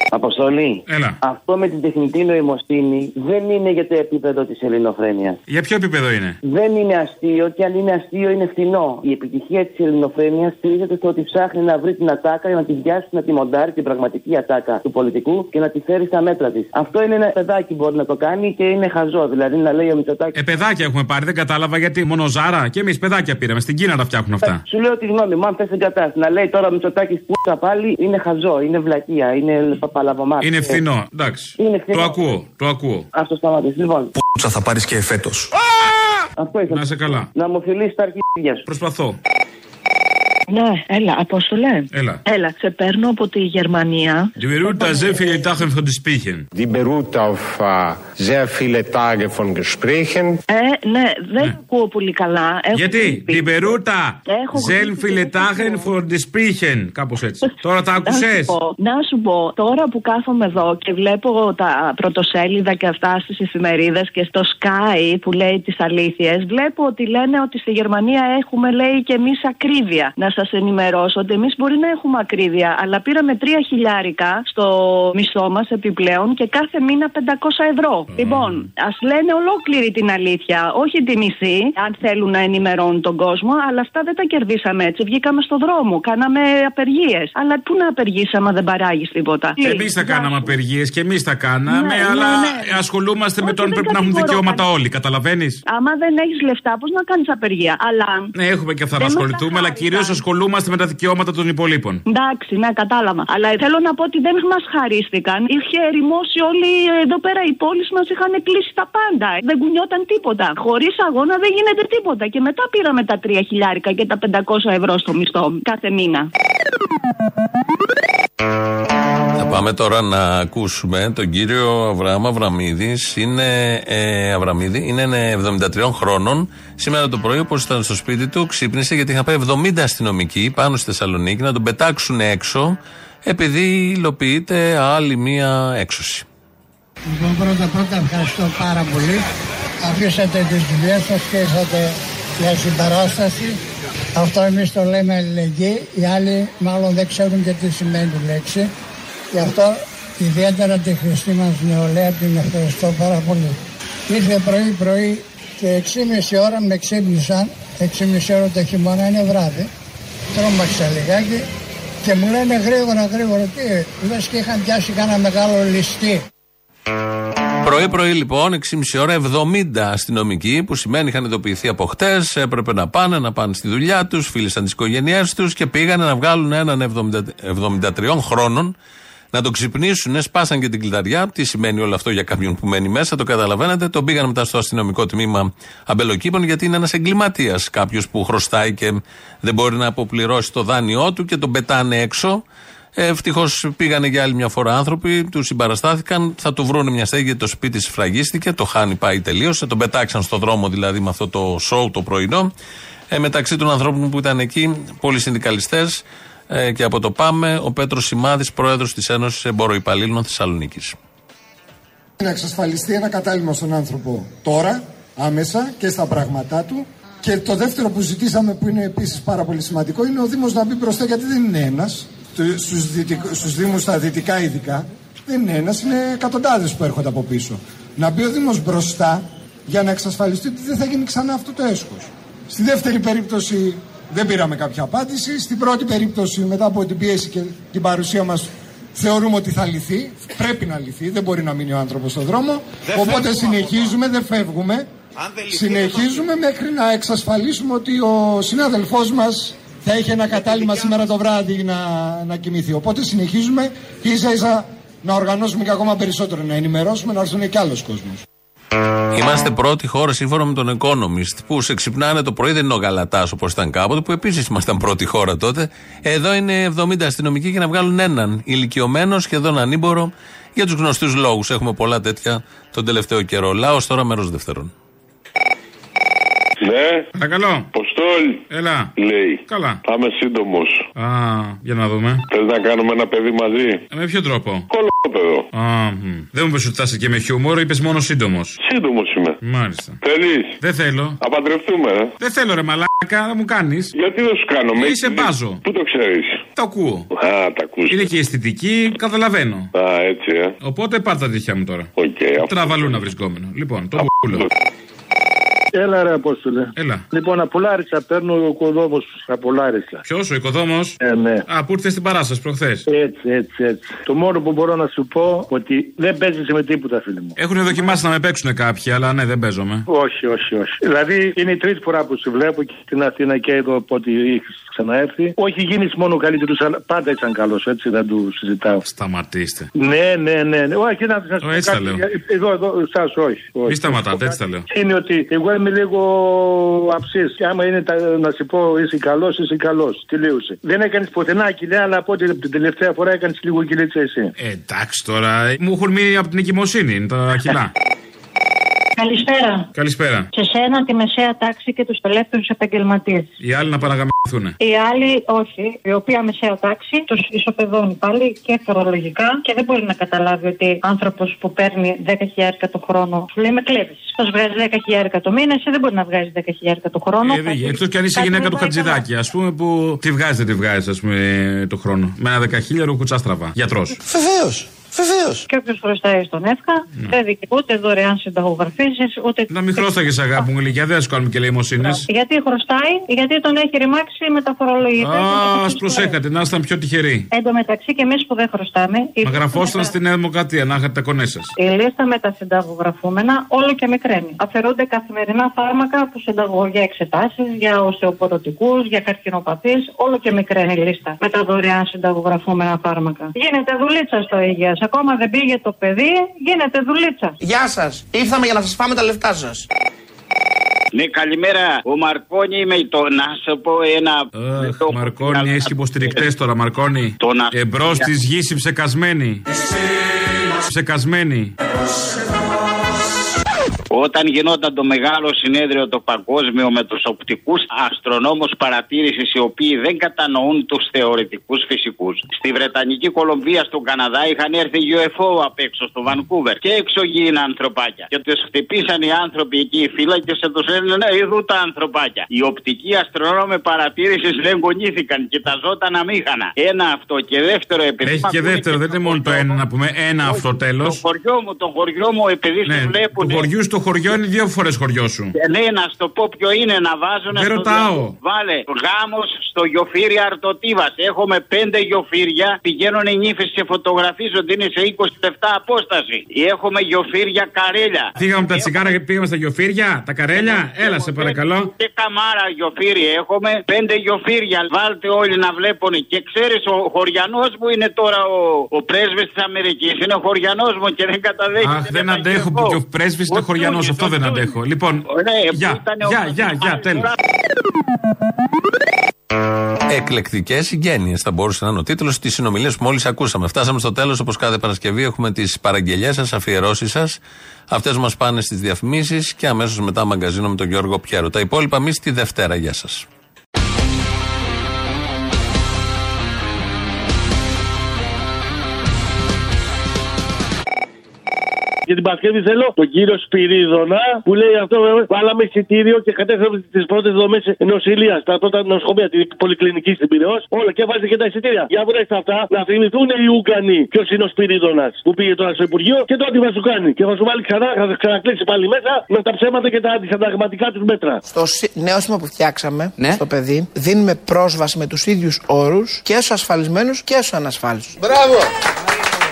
[SPEAKER 27] Αποστολή.
[SPEAKER 22] Έλα.
[SPEAKER 27] Αυτό με την τεχνητή νοημοσύνη δεν είναι για το επίπεδο της ελληνοφρένειας.
[SPEAKER 22] Για ποιο επίπεδο είναι;
[SPEAKER 27] Δεν είναι αστείο και αν είναι αστείο είναι φθηνό. Η επιτυχία της ελληνοφρένειας στηρίζεται στο ότι ψάχνει να βρει την ατάκα για να τη βιάσει, να τη μοντάρει την πραγματική ατάκα του πολιτικού και να τη φέρει στα μέτρα της. Αυτό είναι ένα παιδάκι που μπορεί να το κάνει και είναι χαζό. Δηλαδή να λέει ο Μητσοτάκη.
[SPEAKER 22] Ε, παιδάκια έχουμε πάρει, δεν κατάλαβα γιατί μόνο ζάρα και εμείς παιδάκια πήραμε. Στην Κίνα τα φτιάχνουν αυτά.
[SPEAKER 27] Σου λέω τη γνώμη μου, αν θες εγκατάσταση. Να λέει τώρα ο Μητσοτάκης που πάλι είναι χαζό, είναι βλακεία, είναι παπαλαβομάτι.
[SPEAKER 22] Είναι φθηνό. Εντάξει.
[SPEAKER 27] Είναι φθηνό.
[SPEAKER 22] Το ακούω, το ακούω.
[SPEAKER 27] Αυτό σταματήσεις. Λοιπόν.
[SPEAKER 26] Πούτσα θα πάρεις και φέτος.
[SPEAKER 27] Αυτό ήθελα.
[SPEAKER 22] Να είσαι καλά.
[SPEAKER 27] Να μου φιλήσει τα αρχίδια σου.
[SPEAKER 22] Προσπαθώ.
[SPEAKER 21] Ναι, έλα, Απόστολε.
[SPEAKER 22] Έλα.
[SPEAKER 21] Έλα, σε παίρνω από τη Γερμανία.
[SPEAKER 22] Die Beruta sehr viele Tagen von den Spichen.
[SPEAKER 28] Die beruht auf äh, sehr viele Tage von Gesprächen.
[SPEAKER 21] Ε, ναι, δεν ακούω πολύ καλά. Έχω
[SPEAKER 22] Γιατί,
[SPEAKER 21] γρήπη.
[SPEAKER 22] die Beruta
[SPEAKER 21] Έχω
[SPEAKER 22] sehr viele Tagen von den Spichen. Κάπως έτσι. Τώρα τα άκουσε.
[SPEAKER 21] Να σου, πω, να σου πω, τώρα που κάθομαι εδώ και βλέπω τα πρωτοσέλιδα και αυτά στις εφημερίδες και στο Sky που λέει τις αλήθειες, βλέπω ότι λένε ότι στη Γερμανία έχουμε, λέει, και εμείς ακρίβεια. Να σα ενημερώσω ότι εμείς μπορεί να έχουμε ακρίβεια, αλλά πήραμε τρία χιλιάρικα στο μισθό μας επιπλέον και κάθε μήνα 500 ευρώ. Λοιπόν, ας λένε ολόκληρη την αλήθεια, όχι τη μισή, αν θέλουν να ενημερώνουν τον κόσμο, αλλά αυτά δεν τα κερδίσαμε έτσι. Βγήκαμε στο δρόμο, κάναμε απεργίες. Αλλά πού να απεργήσει άμα δεν παράγεις τίποτα;
[SPEAKER 22] Εμείς θα κάναμε απεργίες και εμείς τα κάναμε,
[SPEAKER 21] Ναι,
[SPEAKER 22] αλλά
[SPEAKER 21] ναι, ναι.
[SPEAKER 22] ασχολούμαστε με
[SPEAKER 21] Όχι,
[SPEAKER 22] τον
[SPEAKER 21] δεν
[SPEAKER 22] πρέπει να έχουν
[SPEAKER 21] κατηγορώ
[SPEAKER 22] δικαιώματα
[SPEAKER 21] κανένα.
[SPEAKER 22] όλοι. Καταλαβαίνεις;
[SPEAKER 21] Άμα δεν έχεις λεφτά, πώς να κάνεις απεργία; Αλλά.
[SPEAKER 22] Ναι, έχουμε και αυτά να
[SPEAKER 21] Δεν μας
[SPEAKER 22] ασχοληθούμε,
[SPEAKER 21] τα
[SPEAKER 22] αλλά κυρίως ασχολούμαστε με τα δικαιώματα των υπολείπων.
[SPEAKER 21] Εντάξει, ναι, κατάλαβα. Αλλά θέλω να πω ότι δεν μας χαρίστηκαν. Είχε ερημώσει όλοι εδώ πέρα οι πόλεις μας, είχαν κλείσει τα πάντα. Δεν κουνιόταν τίποτα. Χωρίς αγώνα δεν γίνεται τίποτα. Και μετά πήραμε τα 3 χιλιάρικα και τα 500 ευρώ στο μισθό κάθε μήνα.
[SPEAKER 3] Θα πάμε τώρα να ακούσουμε τον κύριο Αβραάμ Αβραμίδης. Είναι, ε, Αβραμίδη, είναι 73 χρόνων. Σήμερα το πρωί, όπως ήταν στο σπίτι του, ξύπνησε γιατί είχαν πάει 70 αστυνομικοί πάνω στη Θεσσαλονίκη να τον πετάξουν έξω, επειδή υλοποιείται άλλη μία έξωση.
[SPEAKER 29] Λοιπόν, πρώτα πρώτα ευχαριστώ πάρα πολύ. Αφήσατε τις δουλειές σας και ήρθατε για συμπαράσταση. Αυτό εμείς το λέμε αλληλεγγύη. Οι άλλοι μάλλον δεν ξέρουν και τι σημαίνει η λέξη. Γι' αυτό ιδιαίτερα τη χρηστή μας νεολαία την ευχαριστώ πάρα πολύ. Ήρθε πρωί πρωί και 6,5 ώρα με ξύπνησαν. 6,5 ώρα το χειμώνα είναι βράδυ. Τρόμαξα λιγάκι και μου λένε γρήγορα γρήγορα τι λες και είχαν πιάσει κανένα μεγάλο ληστή.
[SPEAKER 3] Πρωί-πρωί λοιπόν, 6,5 ώρα, 70 αστυνομικοί, που σημαίνει είχαν ειδοποιηθεί από χτες, έπρεπε να πάνε, να πάνε στη δουλειά τους, φίλησαν τις οικογένειές τους και πήγανε να βγάλουν έναν 70 73 χρόνων, να το ξυπνήσουν, σπάσαν και την κλειδαριά. Τι σημαίνει όλο αυτό για κάποιον που μένει μέσα, το καταλαβαίνετε. Τον πήγαν μετά στο αστυνομικό τμήμα αμπελοκήπων, γιατί είναι ένας εγκληματίας. Κάποιος που χρωστάει και δεν μπορεί να αποπληρώσει το δάνειό του και τον πετάνε έξω. Ευτυχώς πήγανε για άλλη μια φορά άνθρωποι, του συμπαραστάθηκαν, θα του βρουν μια στέγη γιατί το σπίτι σφραγίστηκε, το χάνει πάει τελείωσε, τον πετάξαν στο δρόμο δηλαδή με αυτό το σοου το πρωινό. Ε, μεταξύ των ανθρώπων που ήταν εκεί, πολλοί συνδικαλιστές ε, και από το ΠΑΜΕ, ο Πέτρος Σημάδη, πρόεδρος της Ένωσης Εμποροϊπαλλήλων Θεσσαλονίκης.
[SPEAKER 30] Να εξασφαλιστεί ένα κατάλημα στον άνθρωπο τώρα, άμεσα και στα πράγματά του. Και το δεύτερο που ζητήσαμε, που είναι επίσης πάρα πολύ σημαντικό, είναι ο Δήμος να μπει μπροστά γιατί δεν είναι ένας. Στους στους Δήμους στα δυτικά ειδικά, δεν είναι ένας, είναι εκατοντάδες που έρχονται από πίσω. Να μπει ο Δήμος μπροστά για να εξασφαλιστεί ότι δεν θα γίνει ξανά αυτό το έσχος. Στη δεύτερη περίπτωση δεν πήραμε κάποια απάντηση. Στην πρώτη περίπτωση, μετά από την πίεση και την παρουσία μας, θεωρούμε ότι θα λυθεί. Πρέπει να λυθεί. Δεν μπορεί να μείνει ο άνθρωπος στον δρόμο.
[SPEAKER 31] Δεν
[SPEAKER 30] Οπότε
[SPEAKER 31] φεύγουμε
[SPEAKER 30] συνεχίζουμε, δεν φεύγουμε.
[SPEAKER 31] Αν δεν λυθεί,
[SPEAKER 30] Συνεχίζουμε μέχρι να εξασφαλίσουμε ότι ο συνάδελφός μας θα έχει ένα κατάλημα σήμερα το βράδυ να, να κοιμηθεί. Οπότε συνεχίζουμε και ίσα ίσα να οργανώσουμε και ακόμα περισσότερο, να ενημερώσουμε, να έρθουν και άλλος κόσμος.
[SPEAKER 3] Είμαστε πρώτη χώρα σύμφωνα με τον Economist που σε ξυπνάνε το πρωί, δεν είναι ο Γαλατάς όπως ήταν κάποτε, που επίσης ήμασταν πρώτη χώρα τότε. Εδώ είναι 70 αστυνομικοί για να βγάλουν έναν ηλικιωμένο, σχεδόν ανήμπορο, για τους γνωστούς λόγους. Έχουμε πολλά τέτοια τον τελευταίο καιρό. Λάος τώρα μέρος δεύτερον.
[SPEAKER 32] Ναι.
[SPEAKER 22] Παρακαλώ.
[SPEAKER 32] Αποστόλ.
[SPEAKER 22] Έλα.
[SPEAKER 32] Λέει.
[SPEAKER 22] Καλά.
[SPEAKER 32] Θα είμαι σύντομος.
[SPEAKER 22] Α, για να δούμε.
[SPEAKER 32] Θες να κάνουμε ένα παιδί μαζί;
[SPEAKER 22] Ε, με ποιο τρόπο;
[SPEAKER 32] Κολόπεδο.
[SPEAKER 22] Α, μ. δεν μου είπε ότι θα είσαι και με χιούμορ, είπες μόνο σύντομος.
[SPEAKER 32] Σύντομος είμαι.
[SPEAKER 22] Μάλιστα.
[SPEAKER 32] Θέλεις;
[SPEAKER 22] Δεν θέλω.
[SPEAKER 32] Θα παντρευτούμε, ε.
[SPEAKER 22] Δεν θέλω ρε μαλάκα, δεν μου κάνεις.
[SPEAKER 32] Γιατί δεν σου κάνω, με
[SPEAKER 22] Είσαι μπάζο.
[SPEAKER 32] Πού το ξέρεις;
[SPEAKER 22] Το ακούω.
[SPEAKER 32] Α, τα ακούς.
[SPEAKER 22] Είναι και η αισθητική, καταλαβαίνω.
[SPEAKER 32] Α, έτσι, ε.
[SPEAKER 22] Οπότε πάρ τα τυχιά μου τώρα.
[SPEAKER 32] Οκ.
[SPEAKER 22] Τραβαλούνα βρισκόμενο. Λοιπόν, το πουλό.
[SPEAKER 33] Έλα ρε Απόστολε.
[SPEAKER 22] Έλα.
[SPEAKER 33] Λοιπόν, από Λάρισα παίρνω ο οικοδόμος από Λάρισα.
[SPEAKER 22] Ποιος, ο οικοδόμος;
[SPEAKER 33] Ε, ναι.
[SPEAKER 22] Α, που ήρθες στην παράσταση προχθές.
[SPEAKER 33] Έτσι, έτσι, έτσι. Το μόνο που μπορώ να σου πω ότι δεν παίζεις με τίποτα, φίλε μου.
[SPEAKER 22] Έχουν δοκιμάσει να με παίξουν κάποιοι, αλλά ναι, δεν παίζομαι.
[SPEAKER 33] Όχι, όχι, όχι. Δηλαδή είναι η τρίτη φορά που σε βλέπω και στην Αθήνα και εδώ από ό,τι έχει ξαναέρθει. Όχι γίνεις μόνο καλύτερος, αλλά πάντα ήταν καλός, έτσι δεν του συζητάω.
[SPEAKER 22] Σταματήστε.
[SPEAKER 33] Ναι, ναι, ναι. ναι. Όχι, να σας πω.
[SPEAKER 22] έτσι τα
[SPEAKER 33] κάτι.
[SPEAKER 22] λέω.
[SPEAKER 33] Εδώ, εδώ, εσά, όχι. όχι.
[SPEAKER 22] Μη σταματάτε, έτσι τα λέω.
[SPEAKER 33] Είναι ότι εγώ είμαι λίγο αψής. Και άμα είναι τα, να σου πω είσαι καλός, είσαι καλός. Τελείωσε. Δεν έκανες πουθενά κοιλιά, αλλά από την, την τελευταία φορά έκανες λίγο κυλίτσα εσύ.
[SPEAKER 22] Ε, εντάξει τώρα. Μου έχουν μείνει από την εγκυμοσύνη είναι τα κιλά.
[SPEAKER 34] Καλησπέρα.
[SPEAKER 22] Καλησπέρα.
[SPEAKER 34] Σε σένα τη μεσαία τάξη και τους ελεύθερους επαγγελματίες.
[SPEAKER 22] Οι άλλοι να παραγαμηθούν.
[SPEAKER 34] Οι άλλοι όχι, η οποία μεσαία τάξη τους ισοπεδώνει πάλι και φορολογικά και δεν μπορεί να καταλάβει ότι άνθρωπος που παίρνει 10.000 το χρόνο σου λέει με κλέβεις. Θα βγάζει 10.000 το μήνα, εσύ δεν μπορεί να βγάζει 10.000 το χρόνο.
[SPEAKER 22] Ε, δεν Εκτός κι αν είσαι
[SPEAKER 34] Κάτι
[SPEAKER 22] γυναίκα
[SPEAKER 34] δεν
[SPEAKER 22] του
[SPEAKER 34] πάει
[SPEAKER 22] Χατζηδάκη, ας πούμε, που τη βγάζει, δεν τη βγάζει, ας πούμε, το χρόνο. Με ένα δεκαχίλιαρο κουτσάστραβα. Γιατρός.
[SPEAKER 35] Βεβαίως.
[SPEAKER 36] Βεβαίως.
[SPEAKER 34] Και όποιος χρωστάει στον ΕΦΚΑ δεν δικαιούται ούτε δωρεάν συνταγογραφήσεις, ούτε.
[SPEAKER 22] Να μην χρώσταγες αγάπη μου γλυκιά, δεν σου κάνουμε και λαιμοσύνε.
[SPEAKER 34] Γιατί χρωστάει, γιατί τον έχει ρημάξει με τα φορολογικά.
[SPEAKER 22] Α προσέχατε, να ήσταν πιο τυχεροί.
[SPEAKER 34] Εν τω μεταξύ και εμείς που δεν χρωστάμε. η-
[SPEAKER 22] Μα γραφόσταν στη Νέα Δημοκρατία, να είχατε τα κονές σας.
[SPEAKER 34] Η λίστα με τα συνταγογραφούμενα όλο και μικραίνει. Αφαιρούνται καθημερινά φάρμακα από συνταγω... για εξετάσεις, για οσεοπορωτικού, για καρκινοπαθείς. Όλο και μικραίνει η λίστα με τα δωρεάν συνταγογραφούμενα φάρμακα. Γίνεται δουλίτσα στο υγεία. Ακόμα δεν πήγε το παιδί, γίνεται δουλίτσα.
[SPEAKER 36] Γεια σας. Ήρθαμε για να σας πάμε τα λεφτά σας.
[SPEAKER 31] Ναι, καλημέρα. Ο Μαρκόνι είμαι το να σου πω ένα.
[SPEAKER 22] Αχ, Μαρκόνι, έχεις υποστηρικτές τώρα, Μαρκόνι.
[SPEAKER 31] Το να-
[SPEAKER 22] Εμπρός της γης η ψεκασμένη. Ψεκασμένη.
[SPEAKER 31] Όταν γινόταν το μεγάλο συνέδριο το παγκόσμιο με τους οπτικούς αστρονόμους παρατήρησης οι οποίοι δεν κατανοούν τους θεωρητικούς φυσικούς. Στη Βρετανική Κολομβία, στον Καναδά είχαν έρθει UFO απ' έξω στο Βανκούβερ και εξωγήινα ανθρωπάκια. Και τους χτυπήσαν οι άνθρωποι εκεί οι φύλακες και τους λένε ναι, ειδού τα ανθρωπάκια. Οι οπτικοί αστρονόμοι παρατήρησης δεν γονήθηκαν, κοιταζόταν αμήχανα. Ένα αυτό και δεύτερο επειδή.
[SPEAKER 22] Έχει
[SPEAKER 31] μ'
[SPEAKER 22] και
[SPEAKER 31] ακούνε
[SPEAKER 22] δεύτερο, δεν είναι μόνο το ένα να πούμε. Ένα αυτό τέλος.
[SPEAKER 31] Το χωριό μου, το χωριό μου, επειδή
[SPEAKER 22] Ναι,
[SPEAKER 31] σε βλέπουν.
[SPEAKER 22] του χωριού στο χωριό είναι δύο φορές χωριό σου.
[SPEAKER 31] Ναι, να σου το πω ποιο είναι να βάζουν.
[SPEAKER 22] Δεν
[SPEAKER 31] στο
[SPEAKER 22] ρωτάω.
[SPEAKER 31] δια- Βάλε γάμος στο γιοφύρι Αρτοτίβας. Έχουμε πέντε γιοφύρια. Πηγαίνουν οι νύφες και φωτογραφίζονται. Είναι σε 20 λεπτά απόσταση. Έχουμε γιοφύρια καρέλια.
[SPEAKER 22] Φύγαμε από τα τσιγάρα και πήγαμε στα γιοφύρια, τα καρέλια. Έλα, σε παρακαλώ.
[SPEAKER 31] Και καμάρα γιοφύρι έχουμε. Πέντε γιοφύρια. Βάλτε όλοι να βλέπουν. Και ξέρεις, ο χωριανός μου είναι τώρα ο, ο πρέσβης της Αμερικής. Είναι ο χωριανός μου και δεν καταδέχεται.
[SPEAKER 22] Αχ, δεν αντέχω που και ο πρέσβης είναι χωριανός. Αυτό δεν αντέχω. Λοιπόν, γεια, γεια, γεια, γεια, τέλος.
[SPEAKER 3] Εκλεκτικές συγγένειε θα μπορούσε να είναι ο τίτλος τη συνομιλία που μόλις ακούσαμε. Φτάσαμε στο τέλος, όπως κάθε Παρασκευή, έχουμε τις παραγγελίε σας, αφιερώσεις σας. Αυτές μας πάνε στις διαφημίσεις και αμέσως μετά μαγκαζίνο με τον Γιώργο Πιέρο. Τα υπόλοιπα εμείς τη Δευτέρα. Γεια σας.
[SPEAKER 33] Για την Παρασκευή θέλω τον κύριο Σπυρίδωνα που λέει αυτό. ε, Βάλαμε εισιτήριο και κατέφερε τις πρώτες δομές νοσηλεία. Τα πρώτα νοσοκομεία, την πολυκλινική στην Πυραιός. Όλα και βάζει και τα εισιτήρια. Για βρέστε αυτά να θυμηθούν οι Ούγκανοι ποιος είναι ο Σπυρίδωνας που πήγε τώρα στο Υπουργείο και τώρα τι θα σου κάνει. Και θα σου βάλει ξανά, θα σε ξανακλείσει πάλι μέσα με τα ψέματα και τα αντισυνταγματικά τους μέτρα.
[SPEAKER 36] Στο σι- νέο σύστημα που φτιάξαμε στο παιδί, δίνουμε πρόσβαση με τους ίδιους όρους και στους ασφαλισμένους και στους ανασφάλιστους. Μπράβο!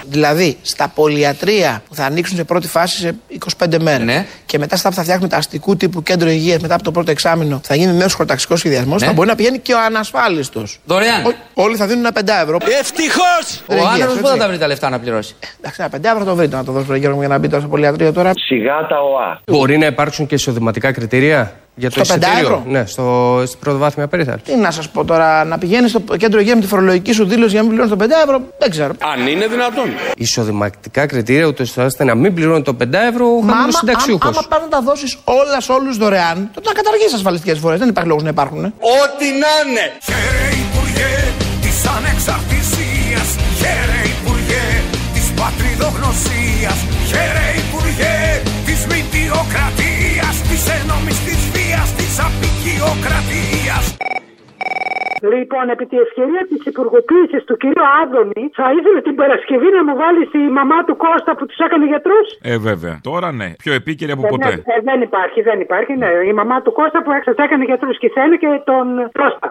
[SPEAKER 36] Δηλαδή, στα πολιατρία που θα ανοίξουν σε πρώτη φάση σε 25 μέρες και μετά στα που θα φτιάχνουμε τα αστικού τύπου κέντρο υγείας μετά από το πρώτο εξάμεινο θα γίνει νέος χωροταξικός σχεδιασμός, θα μπορεί να πηγαίνει και ο ανασφάλιστος.
[SPEAKER 35] Δωρεάν.
[SPEAKER 36] όλοι θα δίνουν ένα 5 ευρώ.
[SPEAKER 35] Ευτυχώ! Ο άνθρωπος πού θα τα βρει τα λεφτά να πληρώσει;
[SPEAKER 36] Εντάξει, ένα 5 ευρώ το βρείτε να το δώσω, Γιώργο, μου, για να μπει τώρα στο πολιατρίο τώρα.
[SPEAKER 35] Σιγά τα ΟΑ.
[SPEAKER 37] Μπορεί να υπάρξουν και εισοδηματικά κριτήρια; Για το
[SPEAKER 36] Στο
[SPEAKER 37] εισιτήριο.
[SPEAKER 36] πεντάευρο;
[SPEAKER 37] Ναι, στο, στην πρωτοβάθμια περίθαλψη.
[SPEAKER 36] Τι να σας πω τώρα, να πηγαίνεις στο κέντρο υγεία με τη φορολογική σου δήλωση για να μην πληρώνεις το 5 ευρώ, δεν ξέρω.
[SPEAKER 37] Αν είναι δυνατόν. Εισοδηματικά κριτήρια, ούτως ώστε να μην πληρώνει το 5 ευρώ ο
[SPEAKER 36] Μα
[SPEAKER 37] χαμηλό
[SPEAKER 36] άμα,
[SPEAKER 37] συνταξιούχος.
[SPEAKER 36] άμα πας να τα δώσεις όλας σε όλους δωρεάν, τότε να καταργήσει ασφαλιστικές φορές. Δεν υπάρχει λόγος να υπάρχουν.
[SPEAKER 18] Ό,τι να είναι.
[SPEAKER 38] Λοιπόν, επί τη ευκαιρία της υπουργοποίησης του κυρίου Άδωνη, θα ήθελε την Παρασκευή να μου βάλει τη μαμά του Κώστα που τους έκανε γιατρούς;
[SPEAKER 22] Ε, βέβαια. Τώρα ναι. Πιο επίκαιρη από
[SPEAKER 38] Ε,
[SPEAKER 22] ποτέ.
[SPEAKER 38] ναι, ε, δεν υπάρχει, δεν υπάρχει. Ναι. Η μαμά του Κώστα που έξω έκανε γιατρούς και θέλει και τον Πρόστα.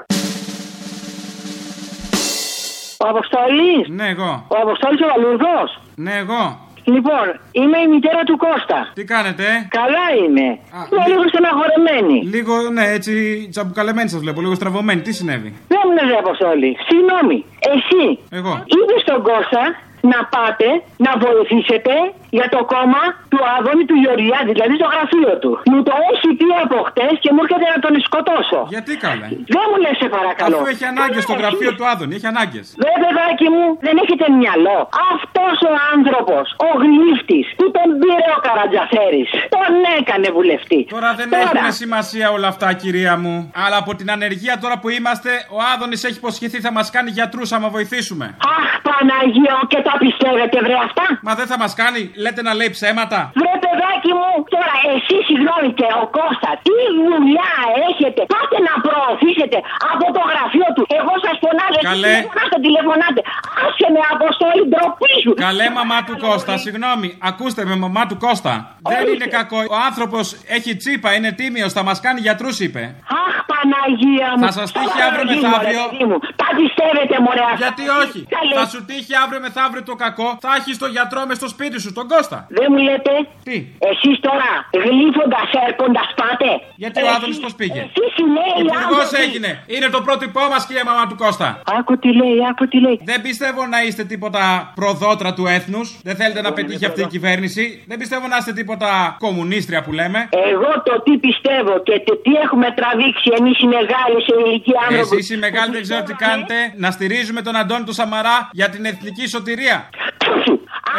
[SPEAKER 39] Ο Αποστολής.
[SPEAKER 22] Ναι, εγώ.
[SPEAKER 39] Ο Αποστολής ο Βαλουρδό.
[SPEAKER 22] Ναι, εγώ.
[SPEAKER 39] Λοιπόν, είμαι η μητέρα του Κώστα.
[SPEAKER 22] Τι κάνετε, ε;
[SPEAKER 39] Καλά είμαι. Είμαι λίγο στεναχωρεμένη.
[SPEAKER 22] Λίγο, ναι, έτσι τσαμπουκαλεμένη σας βλέπω, λίγο στραβωμένη. Τι συνέβη;
[SPEAKER 39] Δεν μου λες Αποστολή. Συγγνώμη. Εσύ
[SPEAKER 22] Εγώ.
[SPEAKER 39] είπε στον Κώστα; Να πάτε να βοηθήσετε για το κόμμα του Άδωνη του Γεωργιάδη, δηλαδή στο γραφείο του. Μου το έχει πει από χτες και μου έρχεται να τον σκοτώσω.
[SPEAKER 22] Γιατί καλά.
[SPEAKER 39] Δεν μου λες σε παρακαλώ.
[SPEAKER 22] Αφού έχει ανάγκες στο γραφείο του Άδωνη, έχει ανάγκες.
[SPEAKER 39] Δε παιδάκι μου, δεν έχετε μυαλό. Αυτός ο άνθρωπος, ο γλύφτης, που τον πήρε ο Καρατζαφέρης, τον έκανε βουλευτή.
[SPEAKER 22] Τώρα δεν έχουν σημασία όλα αυτά, κυρία μου. Αλλά από την ανεργία τώρα που είμαστε, ο Άδωνης έχει υποσχεθεί θα μας κάνει γιατρούς άμα βοηθήσουμε.
[SPEAKER 39] Αχ, Παναγία, και τα πιστεύετε, βρε αυτά;
[SPEAKER 22] Μα δεν θα μας κάνει, λέτε να λέει ψέματα.
[SPEAKER 39] Βρε παιδάκι μου, τώρα εσύ συγγνώμη και ο Κώστα, τι δουλειά έχει έχετε; Πάτε να προωθήσετε από το γραφείο του. Εγώ σας φωνάζω. εσείς
[SPEAKER 22] Καλέ.
[SPEAKER 39] Τηλεφωνάτε, τηλεφωνάτε. Άσε με αποστολή ντροπή σου.
[SPEAKER 22] Καλέ μαμά του Κώστα, συγγνώμη. Ακούστε με μαμά του Κώστα. Δεν είναι κακό. Ο άνθρωπος έχει τσίπα, είναι τίμιος, θα μας κάνει γιατρούς, είπε.
[SPEAKER 39] Αχ, Παναγία μου.
[SPEAKER 22] Θα σας τύχει
[SPEAKER 39] Τώρα
[SPEAKER 22] αύριο
[SPEAKER 39] παιδί μου,
[SPEAKER 22] μεθαύριο.
[SPEAKER 39] ρε παιδί μου. Τα πιστεύετε, μωρέ. αυτά.
[SPEAKER 22] Γιατί όχι.
[SPEAKER 39] Καλέ.
[SPEAKER 22] Θα σου τύχει αύριο μεθαύριο το κακό, θα έχεις τον γιατρό μες στο σπίτι σου, τον Κώστα.
[SPEAKER 39] Δεν μου λέτε.
[SPEAKER 22] Τι;
[SPEAKER 39] Εσείς τώρα γλύφοντας, έρχοντας πάτε.
[SPEAKER 22] Γιατί ο Άδωνη πώς πήγε;
[SPEAKER 39] Εσείς οι νέοι
[SPEAKER 22] Υπουργό
[SPEAKER 39] άνθρωποι.
[SPEAKER 22] έγινε. Είναι το πρότυπό μας, κύριε μαμά του Κώστα.
[SPEAKER 39] Άκου τι λέει, άκου τι λέει.
[SPEAKER 22] Δεν πιστεύω να είστε τίποτα προδότρα του έθνους. Δεν θέλετε να πετύχει αυτή η κυβέρνηση. Δεν πιστεύω να είστε τίποτα κομμουνίστρια που λέμε.
[SPEAKER 39] Εγώ το τι πιστεύω και το τι έχουμε τραβήξει εμείς οι μεγάλοι σε ηλικία άνθρωποι.
[SPEAKER 22] Εσεί οι μεγάλοι δεν ξέρω τι κάνετε. Να στηρίζουμε τον Αντώνη του Σαμαρά για την εθνική σωτηρία.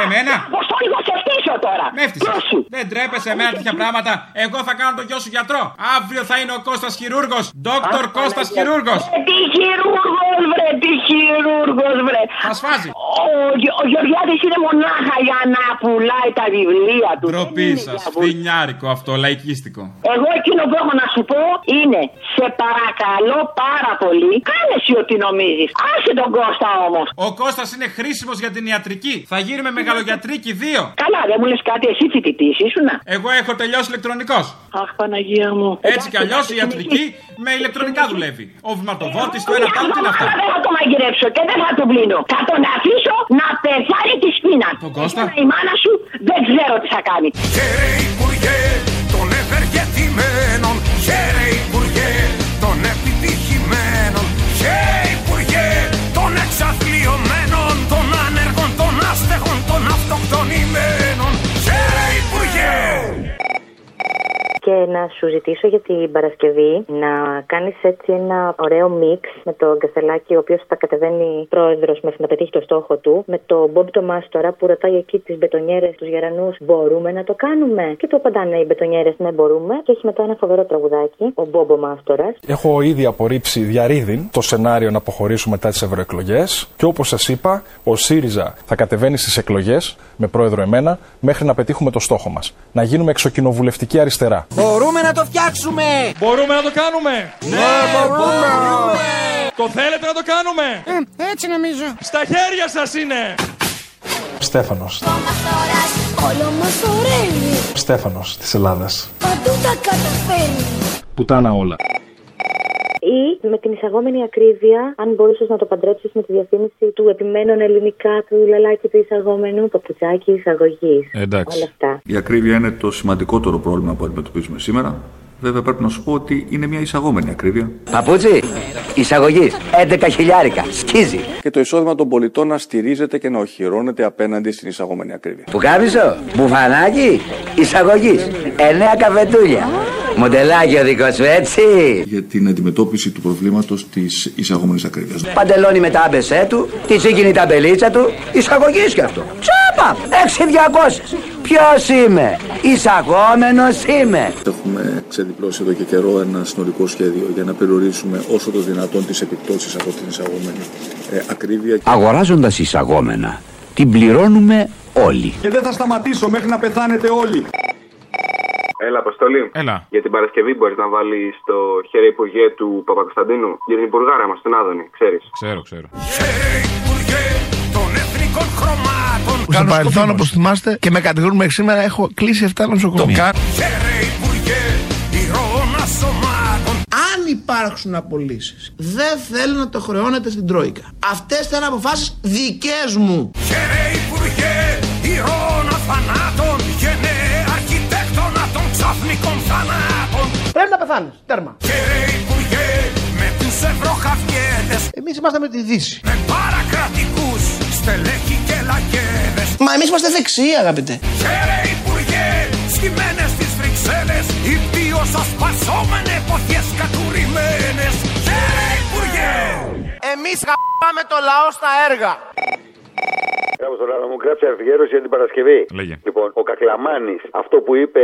[SPEAKER 22] Εμένα;
[SPEAKER 39] Αποστόλη, θα σε φτύσω τώρα.
[SPEAKER 22] Με έφτιαξες. Δεν τρέπεσαι εμένα τέτοια πράγματα. Εγώ θα κάνω τον γιο σου γιατρό. Αύριο θα είναι ο Κώστας χειρούργος. Δόκτωρ Κώστας χειρούργος.
[SPEAKER 39] Ε, Τι χειρούργος βρε, τι χειρούργος βρε.
[SPEAKER 22] Θα σφάζει.
[SPEAKER 39] Ο, Γε- ο Γεωργιάδης είναι μονάχα για να πουλάει τα βιβλία του.
[SPEAKER 22] Ντροπή
[SPEAKER 39] Δεν είναι
[SPEAKER 22] σας.
[SPEAKER 39] για βουλ-
[SPEAKER 22] Φθινιάρικο αυτό, λαϊκίστικο.
[SPEAKER 39] Εγώ εκείνο που έχω να σου πω είναι σε παρακαλώ πάρα πολύ κάνε εσύ ό,τι νομίζεις. Άσε τον Κώστα όμως.
[SPEAKER 22] Ο Κώστας είναι χρήσιμος για την ιατρική. Θα γίνουμε μεγαλογιατροί και οι δύο.
[SPEAKER 39] Καλά δεν μου λες κάτι εσύ φοιτητής ήσουνα.
[SPEAKER 22] Εγώ έχω τελειώσει ηλεκτρονικός.
[SPEAKER 39] Αχ Παναγία μου.
[SPEAKER 22] Έτσι κι αλλιώς η ιατρική με ηλεκτρονικά δουλεύει. Ο βηματοδότη, το ένα το άλλο, τι είναι αυτά.
[SPEAKER 39] Δεν θα το μαγειρέψω και δεν θα τον πλύνω. Θα τον αφήσω να πεθάνει της σπίνα.
[SPEAKER 22] Τον Κώστα;
[SPEAKER 39] Εσένα Η μάνα σου δεν ξέρω τι θα κάνει.
[SPEAKER 18] Χαίρε Υπουργέ των ευεργετημένων Χαίρε
[SPEAKER 40] να σου ζητήσω για την Παρασκευή να κάνεις έτσι ένα ωραίο μίξ με τον Καστελάκη, ο οποίος θα κατεβαίνει πρόεδρος μέχρι να πετύχει το στόχο του, με το Μπομπ το Μάστορα που ρωτάει εκεί τις μπετονιέρες, τους γερανούς, μπορούμε να το κάνουμε; Και του απαντάνε οι μπετονιέρες, ναι, μπορούμε. Και έχει μετά ένα φοβερό τραγουδάκι, ο Μπόμπο Μάστορα.
[SPEAKER 19] Έχω ήδη απορρίψει διαρρήδην το σενάριο να αποχωρήσουμε μετά τις ευρωεκλογές και όπως σας είπα, ο ΣΥΡΙΖΑ θα κατεβαίνει στις εκλογές με πρόεδρο εμένα μέχρι να πετύχουμε το στόχο μας. Να γίνουμε εξοκοινοβουλευτική αριστερά.
[SPEAKER 2] Μπορούμε να το φτιάξουμε!
[SPEAKER 19] Μπορούμε να το κάνουμε!
[SPEAKER 2] Ναι, μπορούμε!
[SPEAKER 19] Το θέλετε να το κάνουμε!
[SPEAKER 2] Ε, έτσι νομίζω.
[SPEAKER 19] Στα χέρια σας είναι! Στέφανος.
[SPEAKER 41] Όλο μας ωραίοι.
[SPEAKER 19] Στέφανος της Ελλάδας.
[SPEAKER 41] Παντού τα καταφέρνει.
[SPEAKER 19] Πουτάνα όλα.
[SPEAKER 40] Ή με την εισαγόμενη ακρίβεια, αν μπορούσες να το παντρέψεις με τη διαφήμιση του επιμένων ελληνικά του λαλάκι του εισαγόμενου, παπουτσάκι εισαγωγής.
[SPEAKER 19] Εντάξει.
[SPEAKER 40] Όλα αυτά.
[SPEAKER 42] Η ακρίβεια είναι το σημαντικότερο πρόβλημα που αντιμετωπίζουμε σήμερα. Βέβαια πρέπει να σου πω ότι είναι μια εισαγόμενη ακρίβεια.
[SPEAKER 43] Παπούτσι, εισαγωγή 11 χιλιάρικα. Σκίζει.
[SPEAKER 42] Και το εισόδημα των πολιτών να στηρίζεται και να οχυρώνεται απέναντι στην εισαγόμενη ακρίβεια.
[SPEAKER 43] Πουκάμισο, μπουφανάκι, εισαγωγής 9 καφετούλια. Μοντελάκι ο δικό σου, έτσι.
[SPEAKER 42] Για την αντιμετώπιση του προβλήματος της εισαγόμενης ακρίβειας.
[SPEAKER 43] Παντελόνι με τα άμπεσέ του, τη τσίκινη ταμπελίτσα του, εισαγωγής κι αυτό. Τσάπα, 6.200. Ποιος είμαι, εισαγόμενος είμαι.
[SPEAKER 42] Έχουμε ξεδιπλώσει εδώ και καιρό ένα συνολικό σχέδιο για να περιορίσουμε όσο το δυνατόν τις επιπτώσεις από την εισαγόμενη ε, ακρίβεια.
[SPEAKER 44] Αγοράζοντας εισαγόμενα, την πληρώνουμε όλοι.
[SPEAKER 42] Και δεν θα σταματήσω μέχρι να πεθάνετε όλοι.
[SPEAKER 45] Έλα, Αποστολή.
[SPEAKER 22] Έλα.
[SPEAKER 45] Για την Παρασκευή μπορείς να βάλεις το χέρι Υπουργέ του Παπακοσταντίνου. Για την Υπουργάρα μας, τον Άδωνη, ξέρεις.
[SPEAKER 22] Ξέρω, ξέρω.
[SPEAKER 18] των εθνικών χρωμάτων
[SPEAKER 46] Στο παρελθόν, όπως θυμάστε, και με κατηγορούν μέχρι σήμερα, έχω κλείσει 7 νοσοκομεία.
[SPEAKER 18] Χαίρε Υπουργέ
[SPEAKER 36] υπάρξουν απολύσεις, δεν θέλω να το χρεώνετε στην Τρόικα. Αυτές θα είναι αποφάσεις δικές μου.
[SPEAKER 18] Χαίρε Υπουργέ ηρώνα θανάτων Γενναίε αρχιτέκτονα των ξαφνικών θανάτων
[SPEAKER 36] Πρέπει να πεθάνεις. Τέρμα.
[SPEAKER 18] Χαίρε Υπουργέ με τους ευρωχαυγέτες
[SPEAKER 36] Εμείς είμαστε με τη Δύση.
[SPEAKER 18] Με παρακρατικούς στελέχη και λακέδες
[SPEAKER 36] Μα εμείς είμαστε δεξιοί, αγαπητέ.
[SPEAKER 18] Χαίρε Υπουργέ σκυμμένες στις Βρυξέλλες Υπήως ασπασόμενες εποχές κατουρημένες Χαίρε Υπουργέ
[SPEAKER 36] Εμείς χαπάμε το λαό στα έργα.
[SPEAKER 47] Μπράβο στον άλλο μου, γράψε αφιέρωση για την Παρασκευή.
[SPEAKER 22] Λέγε.
[SPEAKER 47] Λοιπόν, ο Κακλαμάνης, αυτό που είπε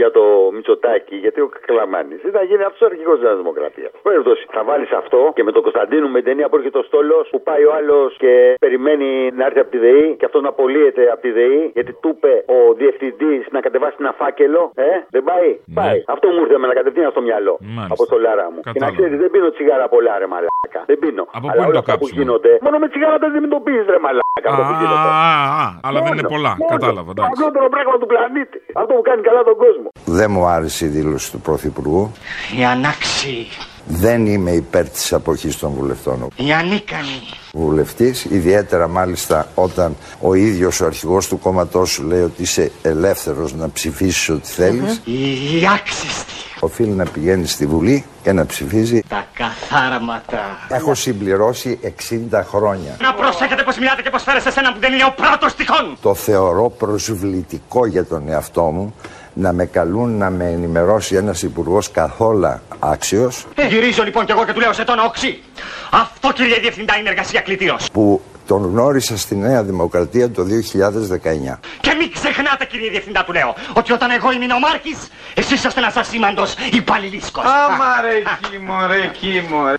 [SPEAKER 47] για το Μητσοτάκι, γιατί ο Κακλαμάνης ήταν γίνει αυτό ο αρχηγό τη Νέα Δημοκρατία. Περιπτώσει, θα βάλεις αυτό και με τον Κωνσταντίνο με την ταινία που έρχεται ο Στόλος που πάει ο άλλος και περιμένει να έρθει από τη ΔΕΗ και αυτός να απολύεται από τη ΔΕΗ γιατί του είπε ο διευθυντής να κατεβάσει ένα φάκελο. Ε, δεν πάει; Πάει. Αυτό μου ήρθε με να κατευθείαν στο μυαλό.
[SPEAKER 22] Μάλιστα.
[SPEAKER 47] Από το λάρα μου. Και να
[SPEAKER 22] Κατάλαβα.
[SPEAKER 47] ξέρεις, δεν πίνω τσιγάρα πολλά, ρε μαλάκα. Δεν πίνω.
[SPEAKER 22] Από
[SPEAKER 47] Αλλά
[SPEAKER 22] πού είναι
[SPEAKER 47] όλα
[SPEAKER 22] το
[SPEAKER 47] αυτά που
[SPEAKER 22] κάψιμο;
[SPEAKER 47] γίνονται. Μόνο με τσιγάρα δεν αντιμετωπίζεις, ρε μαλάκα. Αυτό που γίνεται.
[SPEAKER 22] Α, α, αλλά δεν είναι πολλά.
[SPEAKER 47] Μόνο.
[SPEAKER 22] Κατάλαβα.
[SPEAKER 47] Το
[SPEAKER 22] εντάξει.
[SPEAKER 47] απλότερο πράγμα του πλανήτη. Αυτό που κάνει καλά τον κόσμο.
[SPEAKER 48] Δεν μου άρεσε η δήλωση του Πρωθυπουργού.
[SPEAKER 49] Η ανάξιοι,
[SPEAKER 48] Δεν είμαι υπέρ της αποχής των βουλευτών.
[SPEAKER 49] οι ανίκανοι,
[SPEAKER 48] Βουλευτής, ιδιαίτερα μάλιστα όταν ο ίδιος ο αρχηγός του κόμματός σου λέει ότι είσαι ελεύθερος να ψηφίσεις ό,τι θέλεις,
[SPEAKER 49] οι, οι άξιστοι,
[SPEAKER 48] οφείλει να πηγαίνει στη Βουλή και να ψηφίζει.
[SPEAKER 49] τα καθάρματα.
[SPEAKER 48] Έχω συμπληρώσει 60 χρόνια.
[SPEAKER 49] Να προσέχετε πως μιλάτε και πως φέρεστε σε έναν που δεν είναι ο πρώτος τυχόν.
[SPEAKER 48] Το θεωρώ προσβλητικό για τον εαυτό μου να με καλούν να με ενημερώσει ένας υπουργός καθόλου άξιος
[SPEAKER 49] Γυρίζω λοιπόν κι εγώ και του λέω σε τον οξύ. Αυτό κύριε Διευθυντά είναι εργασία κλητήρος.
[SPEAKER 48] που τον γνώρισα στη Νέα Δημοκρατία το 2019.
[SPEAKER 49] Και μην ξεχνάτε κύριε Διευθυντά του λέω ότι όταν εγώ ήμουν ο Μάρκης εσείς είσαστε ένας ασήμαντος υπαλληλίσκος.
[SPEAKER 50] Άμα ρε εκεί μωρέ εκεί μωρέ.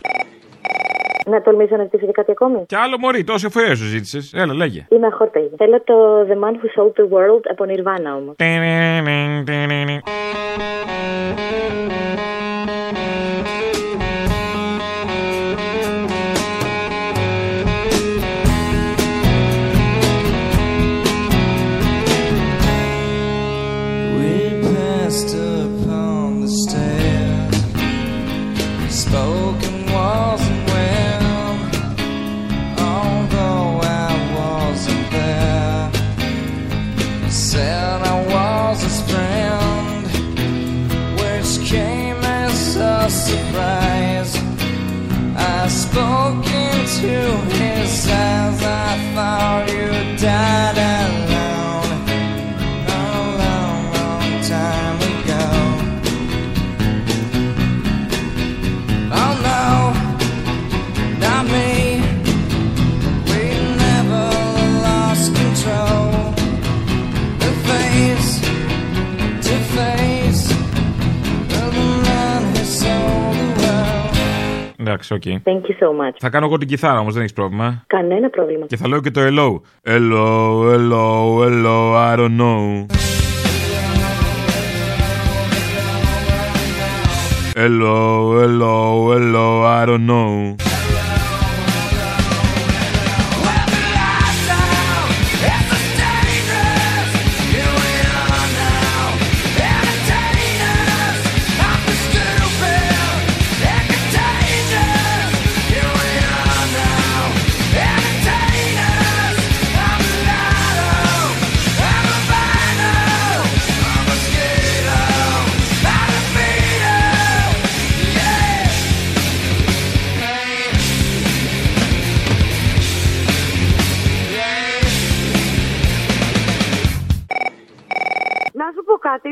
[SPEAKER 51] Να τολμήσω να ζητήσω και κάτι ακόμη.
[SPEAKER 22] Κι άλλο μωρή, τόσο εφοία σου ζήτησες. Έλα, λέγε.
[SPEAKER 51] Είμαι αχόρτα Θέλω το The Man Who Sold the World από Nirvana όμως. Thank you so much.
[SPEAKER 22] Θα κάνω εγώ την κιθάρα όμω, δεν έχει πρόβλημα.
[SPEAKER 51] Κανένα πρόβλημα.
[SPEAKER 22] Και θα λέω και το hello. Hello, hello, hello, I don't know. Hello, hello, hello, I don't know.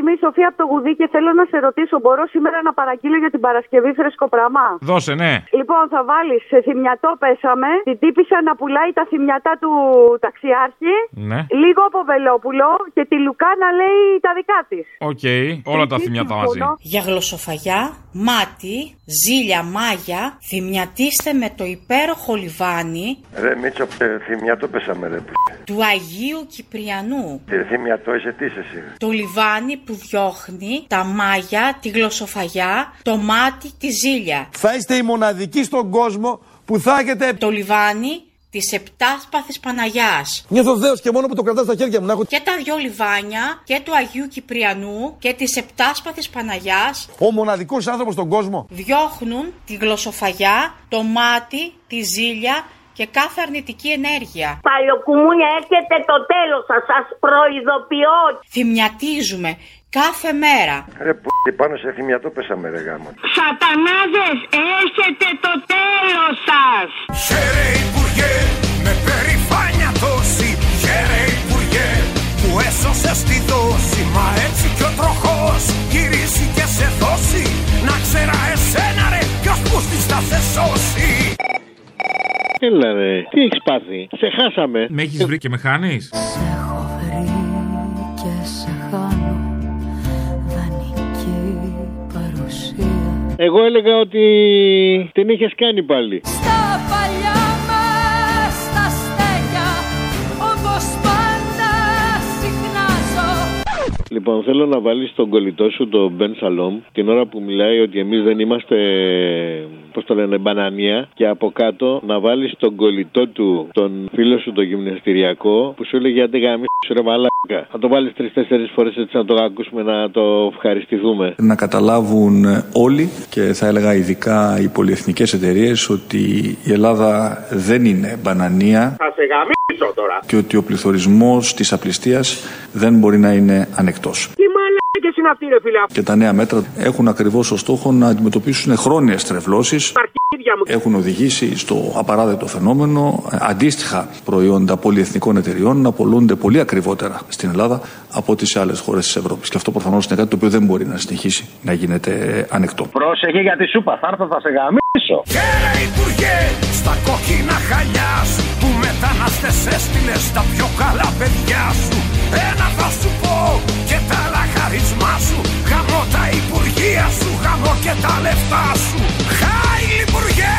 [SPEAKER 38] Είμαι η Σοφία από το Γουδί και θέλω να σε ρωτήσω, μπορώ σήμερα να παραγγείλω για την Παρασκευή φρεσκοπραμά.
[SPEAKER 22] Δώσε, ναι.
[SPEAKER 38] Λοιπόν, θα βάλεις σε θυμιατό πέσαμε την τύπησα να πουλάει τα θυμιατά του ταξιάρχη.
[SPEAKER 22] Ναι.
[SPEAKER 38] Λίγο από βελόπουλο και τη Λουκά να λέει τα δικά της.
[SPEAKER 22] Οκ, όλα τα θυμιάτα μαζί.
[SPEAKER 52] Για γλωσσοφαγιά, μάτι, ζήλια, μάγια, θυμιατίστε με το υπέροχο λιβάνι
[SPEAKER 53] Ρε Μίτσο, ε, θυμιατό πέσαμε ρε.
[SPEAKER 52] του Αγίου Κυπριανού.
[SPEAKER 53] Ε, θυμιατό είσαι τι είσαι εσύ.
[SPEAKER 52] Το λιβάνι που διώχνει τα μάγια, τη γλωσσοφαγιά, το μάτι, τη ζήλια.
[SPEAKER 54] Θα είστε οι μοναδικοί στον κόσμο που θα έχετε.
[SPEAKER 52] Το λιβάνι της Επτάσπαθης Παναγιάς.
[SPEAKER 54] Νιώθω δέος και μόνο που το κρατάω στα χέρια μου να έχω.
[SPEAKER 52] Και τα δυο λιβάνια και του Αγίου Κυπριανού και της Επτάσπαθης Παναγιάς
[SPEAKER 54] Ο μοναδικός άνθρωπος στον κόσμο.
[SPEAKER 52] διώχνουν τη γλωσσοφαγιά, το μάτι, τη ζήλια και κάθε αρνητική ενέργεια.
[SPEAKER 39] Παλιοκουμούνια έρχεται το τέλος σας, σας προειδοποιώ.
[SPEAKER 52] Θυμιατίζουμε κάθε μέρα.
[SPEAKER 53] Ρε που πάνω σε θυμιατό πέσαμε ρε γάμο.
[SPEAKER 39] Σατανάδες, έρχεται το τέλος σας.
[SPEAKER 18] Χαίρε Υπουργέ, με περηφάνεια τόση Χαίρε Υπουργέ, που έσωσες τη δόση Μα έτσι κι ο τροχός γυρίσει και σε δώσει Να ξέρα εσένα ρε, ποιος πούστης θα σε σώσει
[SPEAKER 55] Έλα ρε, τι έχεις πάθει; Σε χάσαμε.
[SPEAKER 22] Με έχεις βρει και με
[SPEAKER 56] χάνεις;
[SPEAKER 55] Εγώ έλεγα ότι την είχες κάνει πάλι.
[SPEAKER 56] Στα παλιά μας τα στέκια όπως πάντα συχνάζω
[SPEAKER 55] Λοιπόν, θέλω να βάλεις τον κολλητό σου, τον Μπεν Σαλόμ, την ώρα που μιλάει ότι εμείς δεν είμαστε, πώς το λένε, μπανανία. Και από κάτω να βάλεις τον κολλητό του, τον φίλο σου, τον γυμναστηριακό, που σου έλεγε άντε γάμι, σου ρε μαλάκα. Να το βάλεις τρει-τέσσερι φορές έτσι να το ακούσουμε, να το ευχαριστηθούμε.
[SPEAKER 42] Να καταλάβουν όλοι και θα έλεγα ειδικά οι πολυεθνικές εταιρείες ότι η Ελλάδα δεν είναι μπανανία
[SPEAKER 57] Θα σε γαμίσω τώρα.
[SPEAKER 42] και ότι ο πληθωρισμός της απληστίας δεν μπορεί να είναι ανεκτός.
[SPEAKER 57] Τι μαλάκες είναι αυτοί ρε φίλε.
[SPEAKER 42] Και τα νέα μέτρα έχουν ακριβώς ως στόχο να αντιμετωπίσουν χρόνιες τρευλώσεις
[SPEAKER 57] Αρχίδια μου.
[SPEAKER 42] έχουν οδηγήσει στο απαράδεκτο φαινόμενο ε, αντίστοιχα προϊόντα πολυεθνικών εταιριών να πολλούνται πολύ ακριβότερα στην Ελλάδα από ό,τι σε άλλες χώρες της Ευρώπης. Και αυτό προφανώς είναι κάτι το οποίο δεν μπορεί να συνεχίσει να γίνεται ανεκτό.
[SPEAKER 57] Πρόσεχε για τη σούπα, θα έρθω θα σε πίσω.
[SPEAKER 18] Χαίρε Υπουργέ, στα κόκκινα χαλιά σου που μετανάστες έστειλες τα πιο καλά παιδιά σου. Ένα θα σου πω και τα λαχαρισμά σου. Χαμώ τα Υπουργεία σου, γαμώ και τα λεφτά σου. Χάι Υπουργέ!